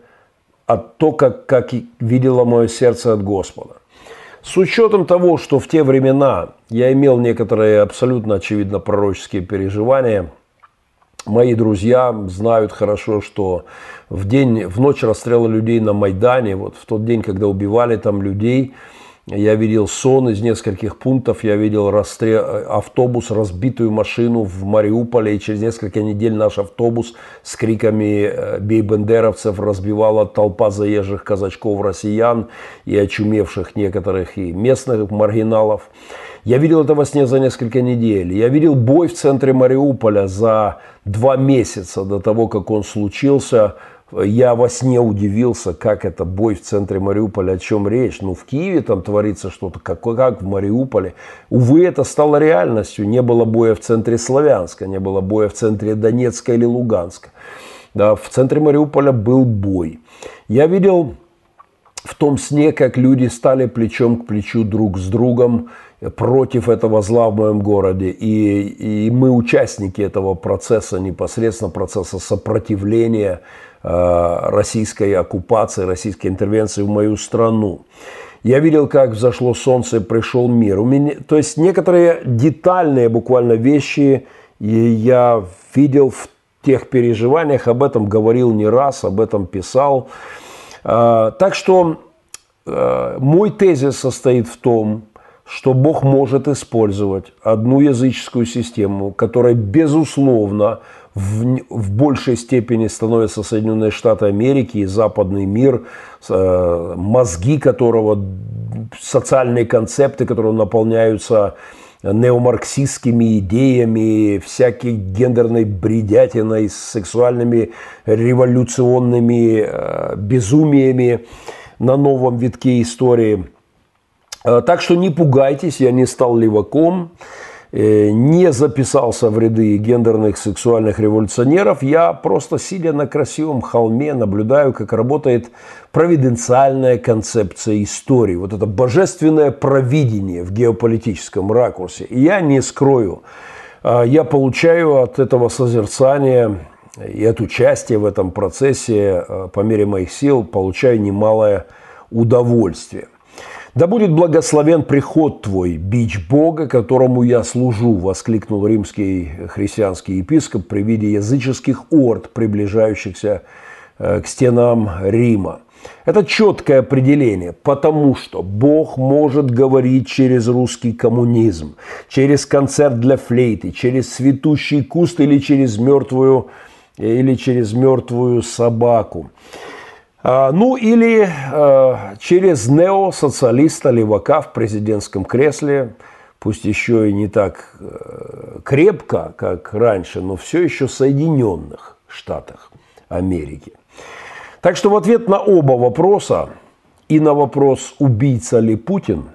от то, как, как видело мое сердце от Господа. С учетом того, что в те времена я имел некоторые абсолютно очевидно пророческие переживания, мои друзья знают хорошо, что в день, в ночь расстрела людей на Майдане, вот в тот день, когда убивали там людей, я видел сон из нескольких пунктов, я видел расстрел, автобус, разбитую машину в Мариуполе, и через несколько недель наш автобус с криками э, «Бей бендеровцев» разбивала толпа заезжих казачков россиян и очумевших некоторых и местных маргиналов. Я видел это во сне за несколько недель. Я видел бой в центре Мариуполя за два месяца до того, как он случился – я во сне удивился, как это бой в центре Мариуполя, о чем речь. Ну, в Киеве там творится что-то, как, как в Мариуполе. Увы, это стало реальностью. Не было боя в центре Славянска, не было боя в центре Донецка или Луганска. Да, в центре Мариуполя был бой. Я видел в том сне, как люди стали плечом к плечу друг с другом против этого зла в моем городе. И, и мы участники этого процесса, непосредственно процесса сопротивления э, российской оккупации, российской интервенции в мою страну. Я видел, как взошло солнце пришел мир. У меня, то есть некоторые детальные буквально вещи я видел в тех переживаниях, об этом говорил не раз, об этом писал. А, так что э, мой тезис состоит в том, что Бог может использовать одну языческую систему, которая, безусловно, в, в большей степени становятся Соединенные Штаты Америки и западный мир, э, мозги которого, социальные концепты, которые наполняются неомарксистскими идеями, всякой гендерной бредятиной, сексуальными революционными э, безумиями на новом витке истории. Э, так что не пугайтесь, я не стал леваком. Э, не записался в ряды гендерных сексуальных революционеров. Я просто, сидя на красивом холме, наблюдаю, как работает провиденциальная концепция истории. Вот это божественное провидение в геополитическом ракурсе. И я не скрою, э, я получаю от этого созерцания и от участия в этом процессе по мере моих сил, получаю немалое удовольствие. «Да будет благословен приход твой, бич Бога, которому я служу», – воскликнул римский христианский епископ при виде языческих орд, приближающихся э, к стенам Рима. Это четкое определение, потому что Бог может говорить через русский коммунизм, через концерт для флейты, через цветущий куст или через мертвую, или через мертвую собаку. А, ну или а, через неосоциалиста левака в президентском кресле, пусть еще и не так э, крепко, как раньше, но все еще Соединенных Штатах Америки. Так что в ответ на оба вопроса, и на вопрос, убийца ли Путин,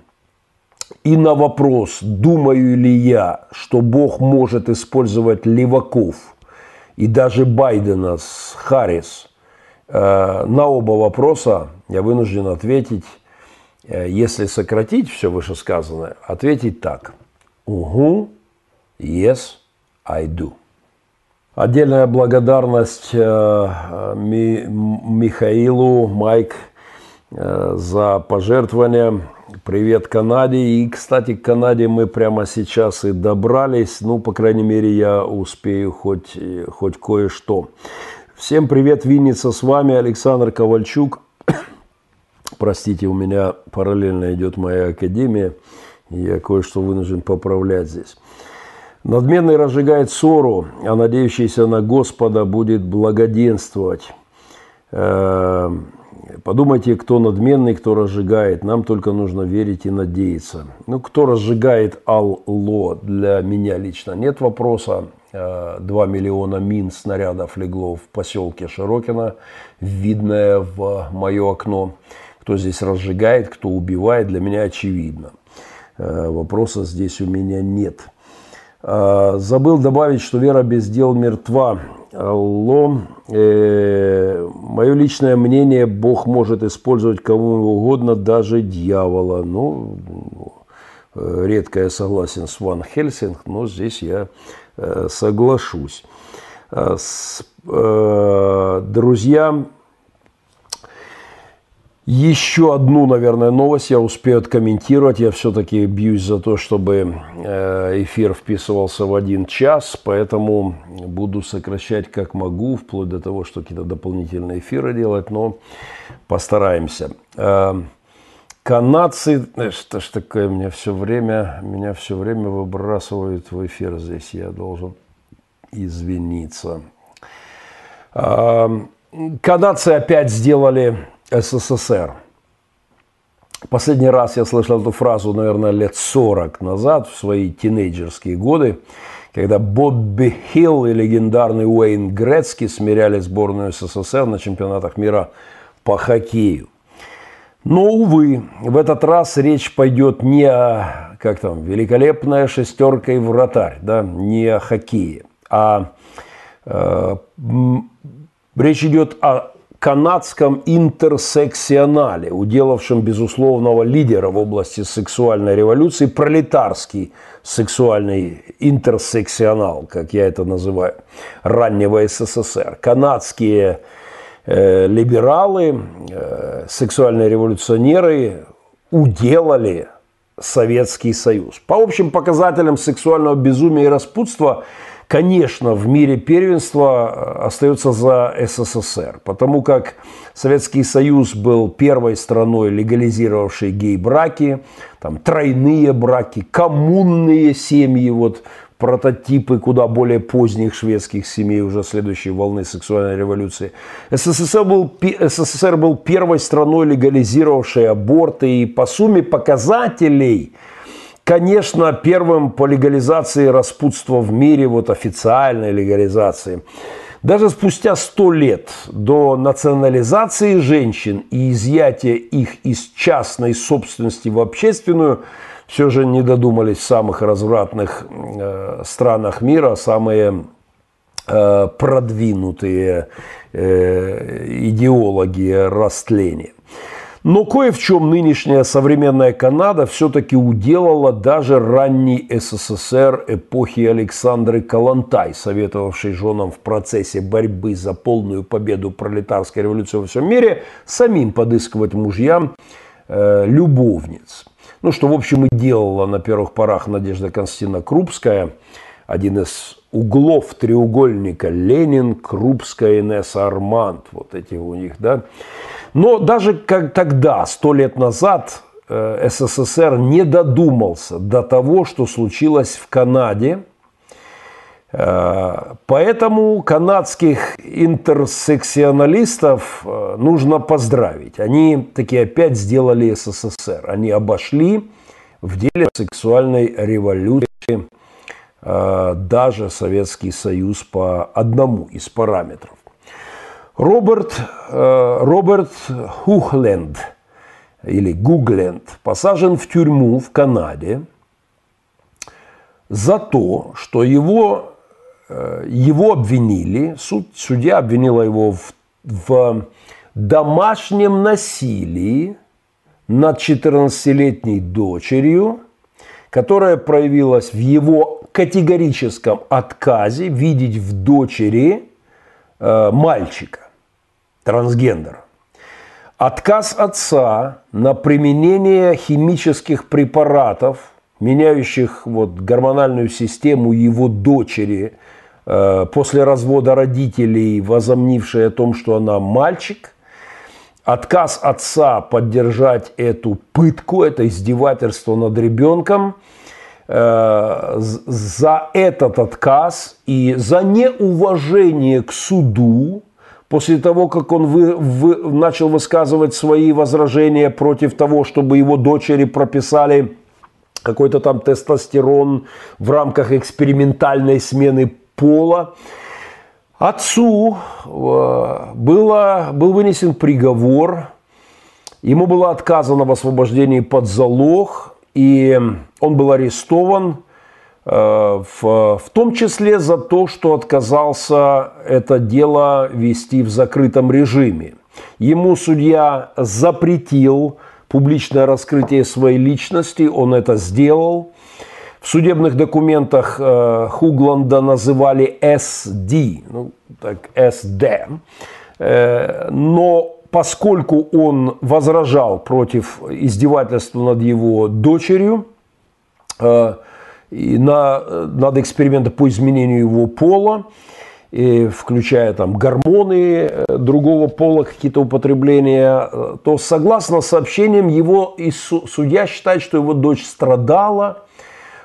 и на вопрос, думаю ли я, что Бог может использовать леваков и даже Байдена с Харрис – Э, на оба вопроса я вынужден ответить, э, если сократить все вышесказанное, ответить так. Угу, yes, I do. Отдельная благодарность э, Михаилу, Майк, за пожертвования. Привет Канаде. И, кстати, к Канаде мы прямо сейчас и добрались. Ну, по крайней мере, я успею хоть, хоть кое-что. Всем привет, Винница, с вами Александр Ковальчук. Простите, у меня параллельно идет моя академия, и я кое-что вынужден поправлять здесь. Надменный разжигает ссору, а надеющийся на Господа будет благоденствовать. Э, подумайте, кто надменный, кто разжигает. Нам только нужно верить и надеяться. Ну, кто разжигает Алло, для меня лично нет вопроса. 2 э, миллиона мин снарядов легло в поселке Широкино, видное в мое окно. Кто здесь разжигает, кто убивает, для меня очевидно. Э, вопроса здесь у меня нет. Э, забыл добавить, что вера без дел мертва. Алло. мое личное мнение, Бог может использовать кому угодно, даже дьявола. Ну, редко я согласен с Ван Хельсинг, но здесь я Э, соглашусь. Э, э, друзья, еще одну, наверное, новость я успею откомментировать. Я все-таки бьюсь за то, чтобы эфир вписывался в один час, поэтому буду сокращать как могу, вплоть до того, что какие-то дополнительные эфиры делать, но постараемся. Канадцы, что ж такое, меня все время, меня все время выбрасывают в эфир здесь, я должен извиниться. Канадцы опять сделали СССР. Последний раз я слышал эту фразу, наверное, лет 40 назад, в свои тинейджерские годы, когда Бобби Хилл и легендарный Уэйн Грецкий смиряли сборную СССР на чемпионатах мира по хоккею. Но, увы, в этот раз речь пойдет не о, как там, великолепная шестерка и вратарь, да, не о хоккее, а э, речь идет о канадском интерсекционале, уделавшем безусловного лидера в области сексуальной революции, пролетарский сексуальный интерсекционал, как я это называю, раннего СССР. Канадские либералы, э, сексуальные революционеры уделали Советский Союз. По общим показателям сексуального безумия и распутства – конечно, в мире первенства э, остается за СССР, потому как Советский Союз был первой страной, легализировавшей гей-браки, там, тройные браки, коммунные семьи, вот прототипы куда более поздних шведских семей уже следующей волны сексуальной революции. СССР был, СССР был первой страной, легализировавшей аборты, и по сумме показателей – конечно, первым по легализации распутства в мире, вот официальной легализации. Даже спустя сто лет до национализации женщин и изъятия их из частной собственности в общественную, все же не додумались в самых развратных э, странах мира самые э, продвинутые э, идеологи растления. Но кое в чем нынешняя современная Канада все-таки уделала даже ранний СССР эпохи Александры Калантай, советовавшей женам в процессе борьбы за полную победу пролетарской революции во всем мире самим подыскивать мужьям э, любовниц. Ну, что, в общем, и делала на первых порах Надежда Константина Крупская, один из углов треугольника Ленин, Крупская, Инесса Арманд. Вот эти у них, да. Но даже как тогда, сто лет назад, э, СССР не додумался до того, что случилось в Канаде. Э, поэтому канадских интерсекционалистов э, нужно поздравить. Они таки опять сделали СССР. Они обошли в деле сексуальной революции даже Советский Союз по одному из параметров. Роберт, э, Роберт Хухленд или Гугленд посажен в тюрьму в Канаде за то, что его, э, его обвинили, суд, судья обвинила его в, в домашнем насилии над 14-летней дочерью, которая проявилась в его категорическом отказе видеть в дочери э, мальчика трансгендера. Отказ отца на применение химических препаратов, меняющих вот гормональную систему его дочери э, после развода родителей, возомнившей о том, что она мальчик, отказ отца поддержать эту пытку, это издевательство над ребенком, э, за этот отказ и за неуважение к суду, после того, как он вы, вы, начал высказывать свои возражения против того, чтобы его дочери прописали какой-то там тестостерон в рамках экспериментальной смены пола, отцу э, было, был вынесен приговор, ему было отказано в освобождении под залог, и он был арестован – Э, в, в том числе за то, что отказался это дело вести в закрытом режиме. Ему судья запретил публичное раскрытие своей личности, он это сделал. В судебных документах э, Хугланда называли SD, ну, так, SD, э, но поскольку он возражал против издевательства над его дочерью, э, и на, над экспериментом по изменению его пола, и включая там гормоны э, другого пола, какие-то употребления, э, то согласно сообщениям его и судья считает, что его дочь страдала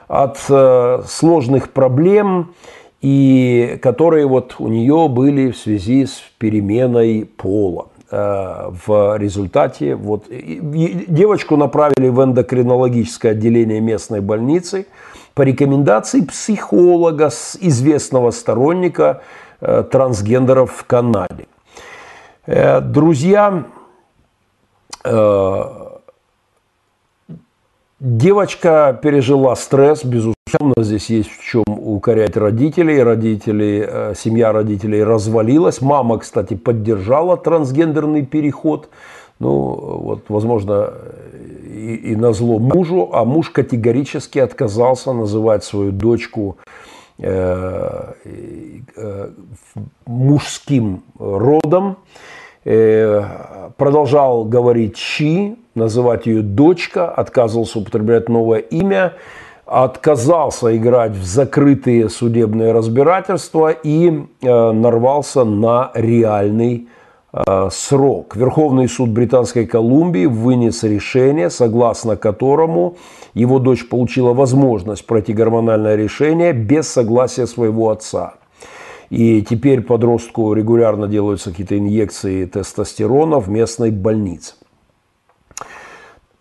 от э, сложных проблем, и которые вот у нее были в связи с переменой пола в результате вот девочку направили в эндокринологическое отделение местной больницы – по рекомендации психолога, известного сторонника э, трансгендеров в Канаде. Э, друзья, э, девочка пережила стресс, безусловно, здесь есть в чем укорять родителей. Родители, э, семья родителей развалилась. Мама, кстати, поддержала трансгендерный переход. Ну, вот, возможно, и, и на зло мужу, а муж категорически отказался называть свою дочку э, э, мужским родом. Э, продолжал говорить «чи», называть ее «дочка», отказывался употреблять новое имя, отказался играть в закрытые судебные разбирательства и э, нарвался на реальный Э, срок. Верховный суд Британской Колумбии вынес решение, согласно которому его дочь получила возможность пройти гормональное решение без согласия своего отца. И теперь подростку регулярно делаются какие-то инъекции тестостерона в местной больнице.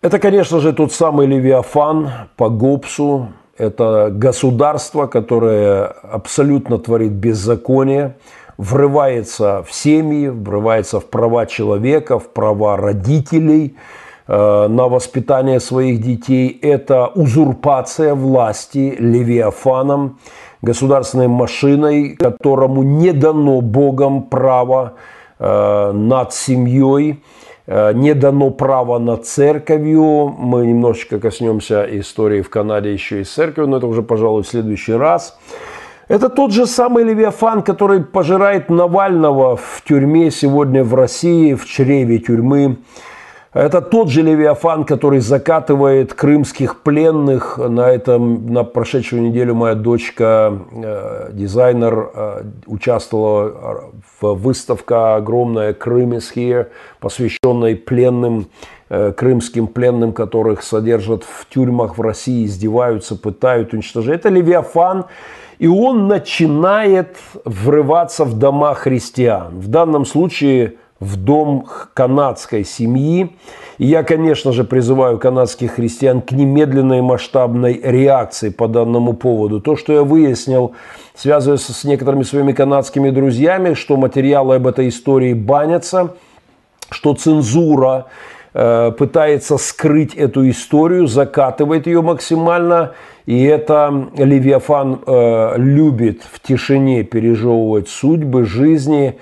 Это, конечно же, тот самый Левиафан по Гоббсу. Это государство, которое абсолютно творит беззаконие, врывается в семьи, врывается в права человека, в права родителей на воспитание своих детей. Это узурпация власти левиафаном, государственной машиной, которому не дано Богом право э, над семьей, э, не дано право над церковью. Мы немножечко коснемся истории в Канаде еще и с церковью, но это уже, пожалуй, в следующий раз. Это тот же самый Левиафан, который пожирает Навального в тюрьме сегодня в России, в чреве тюрьмы. Это тот же Левиафан, который закатывает крымских пленных. На, этом, на прошедшую неделю моя дочка, э, дизайнер, э, участвовала в выставке огромная «Крым is here», посвященной пленным, э, крымским пленным, которых содержат в тюрьмах в России, издеваются, пытают, уничтожают. Это Левиафан, и он начинает врываться в дома христиан. В данном случае в дом канадской семьи. И я, конечно же, призываю канадских христиан к немедленной масштабной реакции по данному поводу. То, что я выяснил, связываясь с некоторыми своими канадскими друзьями, что материалы об этой истории банятся, что цензура э, пытается скрыть эту историю, закатывает ее максимально – и это Левиафан э, любит в тишине пережевывать судьбы, жизни.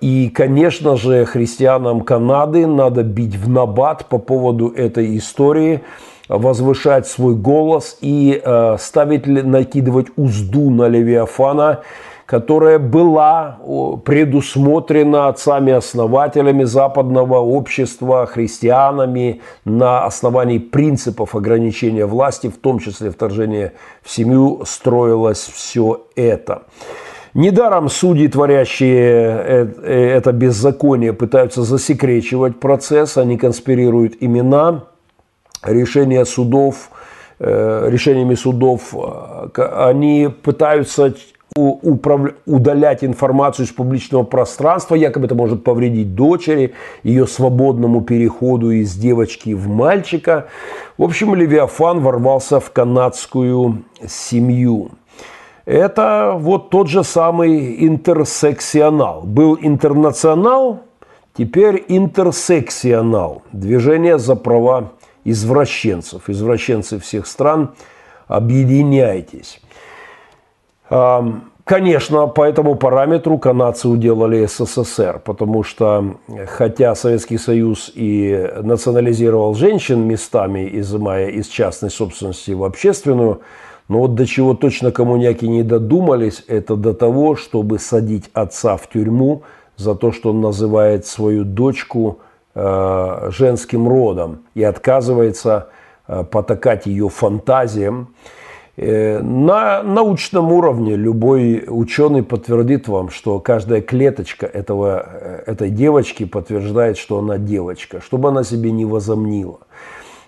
И, конечно же, христианам Канады надо бить в набат по поводу этой истории, возвышать свой голос и э, ставить, накидывать узду на Левиафана, которая была предусмотрена отцами-основателями западного общества, христианами на основании принципов ограничения власти, в том числе вторжения в семью, строилось все это. Недаром судьи, творящие э, э, это беззаконие, пытаются засекречивать процесс, они конспирируют имена, решения судов, э, решениями судов, они пытаются удалять информацию из публичного пространства, якобы это может повредить дочери, ее свободному переходу из девочки в мальчика. В общем, Левиафан ворвался в канадскую семью. Это вот тот же самый интерсекционал. Был интернационал, теперь интерсекционал. Движение за права извращенцев. Извращенцы всех стран, объединяйтесь. Конечно, по этому параметру канадцы уделали СССР, потому что хотя Советский Союз и национализировал женщин местами, изымая из частной собственности в общественную, но вот до чего точно коммуняки не додумались, это до того, чтобы садить отца в тюрьму за то, что он называет свою дочку э, женским родом и отказывается э, потакать ее фантазиям. Э, на научном уровне любой ученый подтвердит вам, что каждая клеточка этого, этой девочки подтверждает, что она девочка, чтобы она себе не возомнила.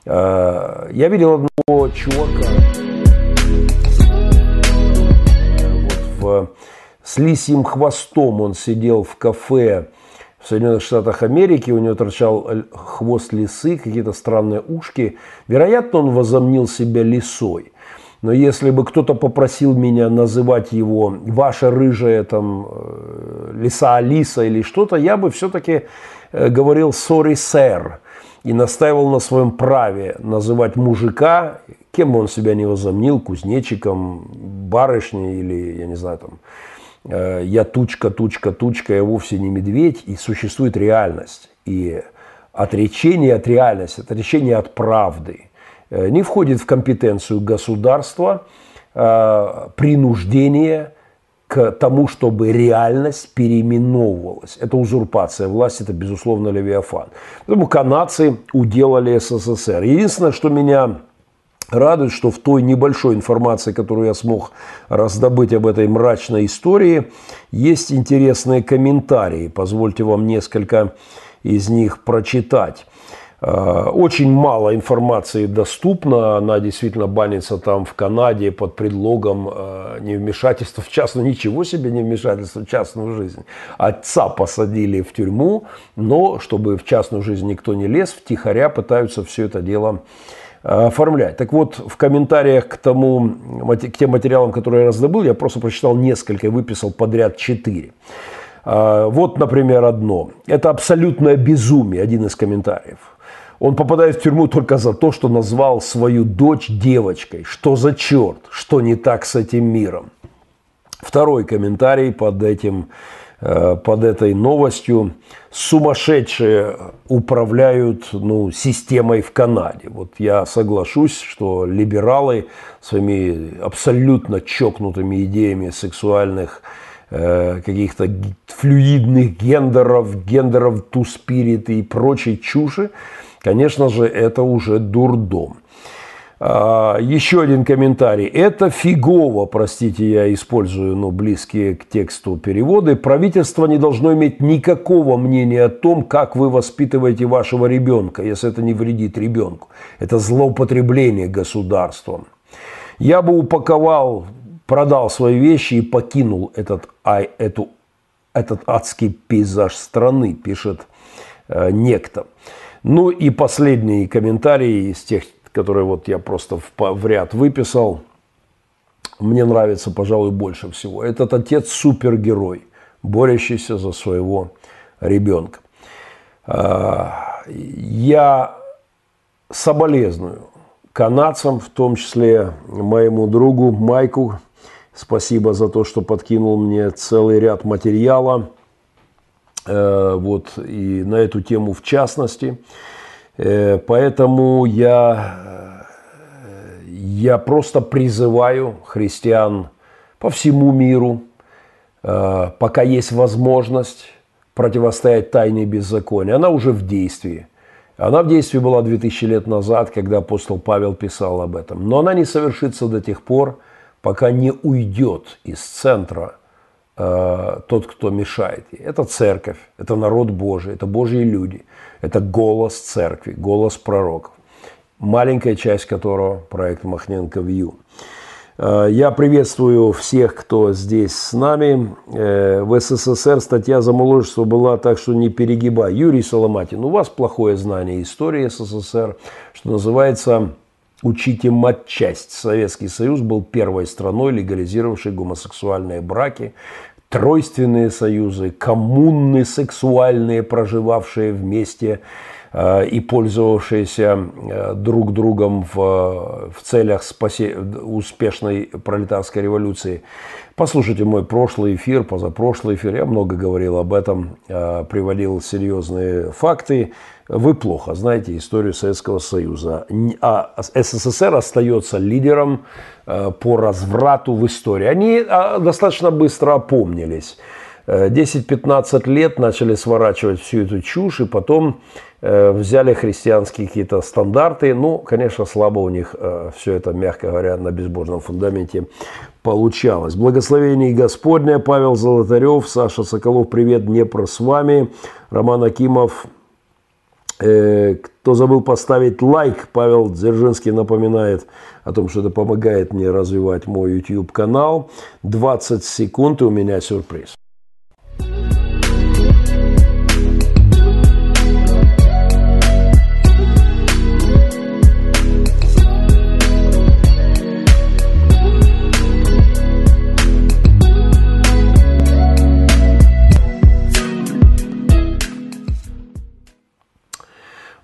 Я видел одного чувака с лисьим хвостом. Он сидел в кафе в Соединенных Штатах Америки, у него торчал хвост лисы, какие-то странные ушки. Вероятно, он возомнил себя лисой. Но если бы кто-то попросил меня называть его «ваша рыжая там, э, лиса Алиса» или что-то, я бы все-таки э, говорил «sorry, sir» и настаивал на своем праве называть мужика кем бы он себя не возомнил, кузнечиком, барышней или, я не знаю, там, э, я тучка, тучка, тучка, я вовсе не медведь, и существует реальность. И отречение от реальности, отречение от правды э, не входит в компетенцию государства, э, принуждение к тому, чтобы реальность переименовывалась. Это узурпация власти, это, безусловно, Левиафан. Поэтому канадцы уделали СССР. Единственное, что меня радует, что в той небольшой информации, которую я смог раздобыть об этой мрачной истории, есть интересные комментарии. Позвольте вам несколько из них прочитать. Э, очень мало информации доступно, она действительно банится там в Канаде под предлогом э, невмешательства в частную, ничего себе невмешательство в частную жизнь. Отца посадили в тюрьму, но чтобы в частную жизнь никто не лез, втихаря пытаются все это дело оформлять. Так вот, в комментариях к, тому, к тем материалам, которые я раздобыл, я просто прочитал несколько и выписал подряд четыре. Вот, например, одно. Это абсолютное безумие, один из комментариев. Он попадает в тюрьму только за то, что назвал свою дочь девочкой. Что за черт? Что не так с этим миром? Второй комментарий под этим под этой новостью. Сумасшедшие управляют ну, системой в Канаде. Вот я соглашусь, что либералы своими абсолютно чокнутыми идеями сексуальных э, каких-то флюидных гендеров, гендеров ту-спирит и прочей чуши, Конечно же, это уже дурдом. А, еще один комментарий. Это фигово, простите, я использую ну, близкие к тексту переводы. Правительство не должно иметь никакого мнения о том, как вы воспитываете вашего ребенка, если это не вредит ребенку. Это злоупотребление государством. Я бы упаковал, продал свои вещи и покинул этот, ай, эту, этот адский пейзаж страны, пишет э, некто. Ну и последний комментарий из тех, которые вот я просто в, в ряд выписал. Мне нравится, пожалуй, больше всего. Этот отец супергерой, борющийся за своего ребенка. А, я соболезную канадцам, в том числе моему другу Майку. Спасибо за то, что подкинул мне целый ряд материала Э, вот, и на эту тему в частности. Э, поэтому я, э, я просто призываю христиан по всему миру, пока есть возможность противостоять тайне беззакония. Она уже в действии. Она в действии была 2000 лет назад, когда апостол Павел писал об этом. Но она не совершится до тех пор, пока не уйдет из центра – Э, тот, кто мешает ей. Это церковь, это народ Божий, это Божьи люди, это голос церкви, голос пророков, маленькая часть которого проект Махненко Вью. Э, я приветствую всех, кто здесь с нами. Э, в СССР статья за муложество была так, что не перегибай. Юрий Соломатин, у вас плохое знание истории СССР, что называется Учите матчасть. Советский Союз был первой страной, легализировавшей гомосексуальные браки, тройственные союзы, коммуны сексуальные, проживавшие вместе э, и пользовавшиеся э, друг другом в, в целях спасе... успешной пролетарской революции. Послушайте мой прошлый эфир, позапрошлый эфир, я много говорил об этом, э, приводил серьезные факты вы плохо знаете историю Советского Союза. А СССР остается лидером э, по разврату в истории. Они а, достаточно быстро опомнились. 10-15 э, лет начали сворачивать всю эту чушь, и потом э, взяли христианские какие-то стандарты. Ну, конечно, слабо у них все это, мягко говоря, на безбожном фундаменте получалось. Благословение Господня, Павел Золотарев, Саша Соколов, привет, Днепр с вами, Роман Акимов, кто забыл поставить лайк, Павел Дзержинский напоминает о том, что это помогает мне развивать мой YouTube канал. 20 секунд и у меня сюрприз.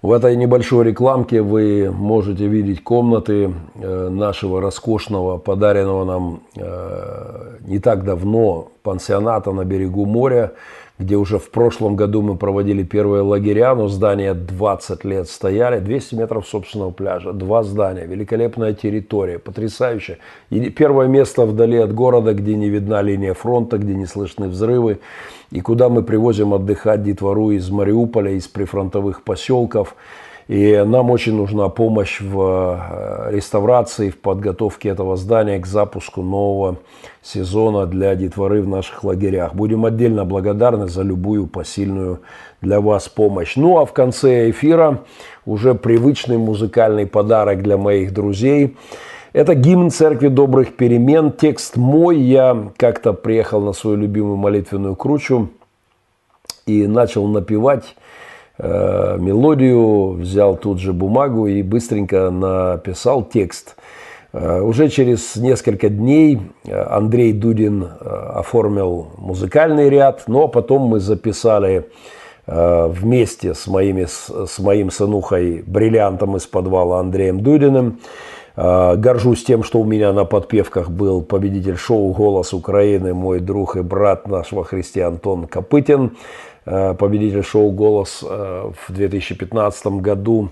В этой небольшой рекламке вы можете видеть комнаты э, нашего роскошного, подаренного нам э, не так давно пансионата на берегу моря, где уже в прошлом году мы проводили первые лагеря, но здания 20 лет стояли, 200 метров собственного пляжа, два здания, великолепная территория, потрясающе. И первое место вдали от города, где не видна линия фронта, где не слышны взрывы и куда мы привозим отдыхать детвору из Мариуполя, из прифронтовых поселков. И нам очень нужна помощь в э, реставрации, в подготовке этого здания к запуску нового сезона для детворы в наших лагерях. Будем отдельно благодарны за любую посильную для вас помощь. Ну а в конце эфира уже привычный музыкальный подарок для моих друзей – это гимн Церкви Добрых Перемен. Текст мой. Я как-то приехал на свою любимую молитвенную кручу и начал напевать э, мелодию, взял тут же бумагу и быстренько написал текст. Э, уже через несколько дней Андрей Дудин э, оформил музыкальный ряд, но потом мы записали э, вместе с, моими, с моим сынухой бриллиантом из подвала Андреем Дудиным – горжусь тем, что у меня на подпевках был победитель шоу «Голос Украины», мой друг и брат наш во Христе Антон Копытин, победитель шоу «Голос» а, в 2015 году.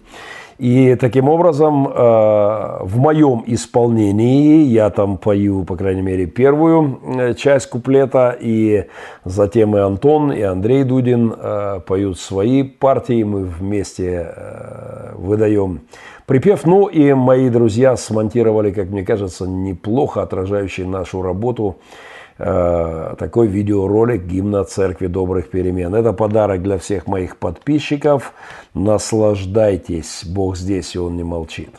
И таким образом в моем исполнении я там пою, по крайней мере, первую э, часть куплета, и затем и Антон, и Андрей Дудин поют свои партии, мы вместе э, выдаем Припев, ну и мои друзья смонтировали, как мне кажется, неплохо отражающий нашу работу э, такой видеоролик гимна Церкви Добрых Перемен. Это подарок для всех моих подписчиков. Наслаждайтесь, Бог здесь, и Он не молчит.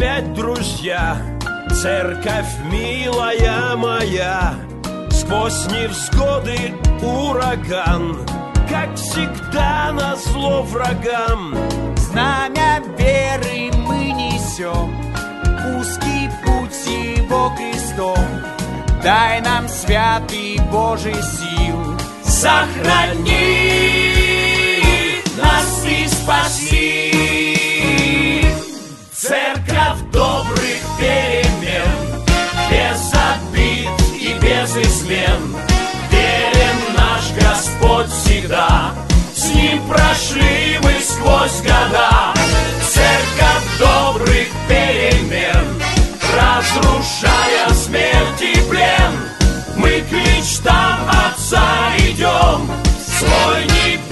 Опять друзья. Церковь милая моя Сквозь невзгоды ураган. Как всегда на зло врагам. Знамя веры мы несем Узкий путь его крестом. Дай нам святый Божий сил Сохрани нас и спаси Церковь добрых перемен, без обид и без измен. Верен наш Господь всегда, с Ним прошли мы сквозь года. Церковь добрых перемен, разрушая смерть и плен, мы к мечтам Отца идем, свой Позади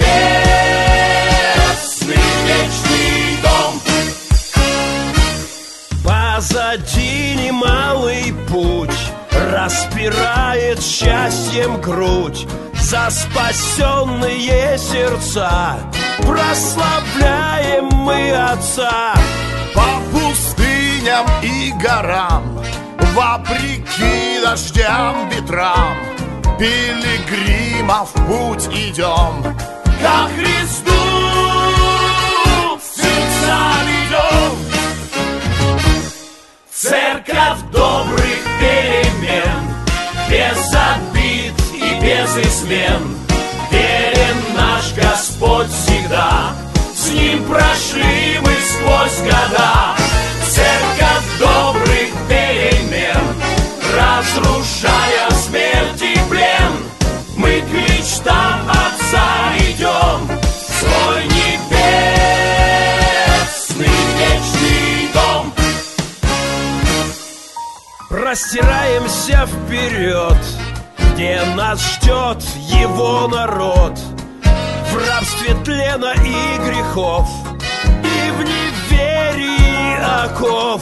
Распирает счастьем грудь За спасенные сердца. Прославляем мы Отца По пустыням и горам Вопреки дождям, ветрам. Пилигримов путь идем Ко Христу сердца ведем Церковь добрых без измен. Верен наш Господь всегда, с Ним прошли мы сквозь года. Церковь добрых перемен, разрушая смерть и плен, мы к мечтам Отца идем, свой простираемся вперед, где нас ждет его народ в рабстве тлена и грехов и в неверии оков.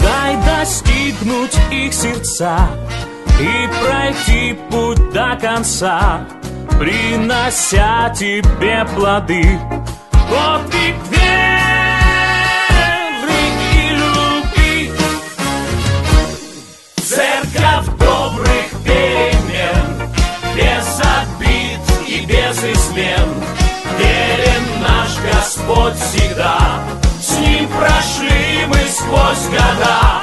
Дай, достигнуть их сердца И пройти путь до конца Принося тебе плоды Подвиг веры Господь всегда. С Ним прошли мы сквозь года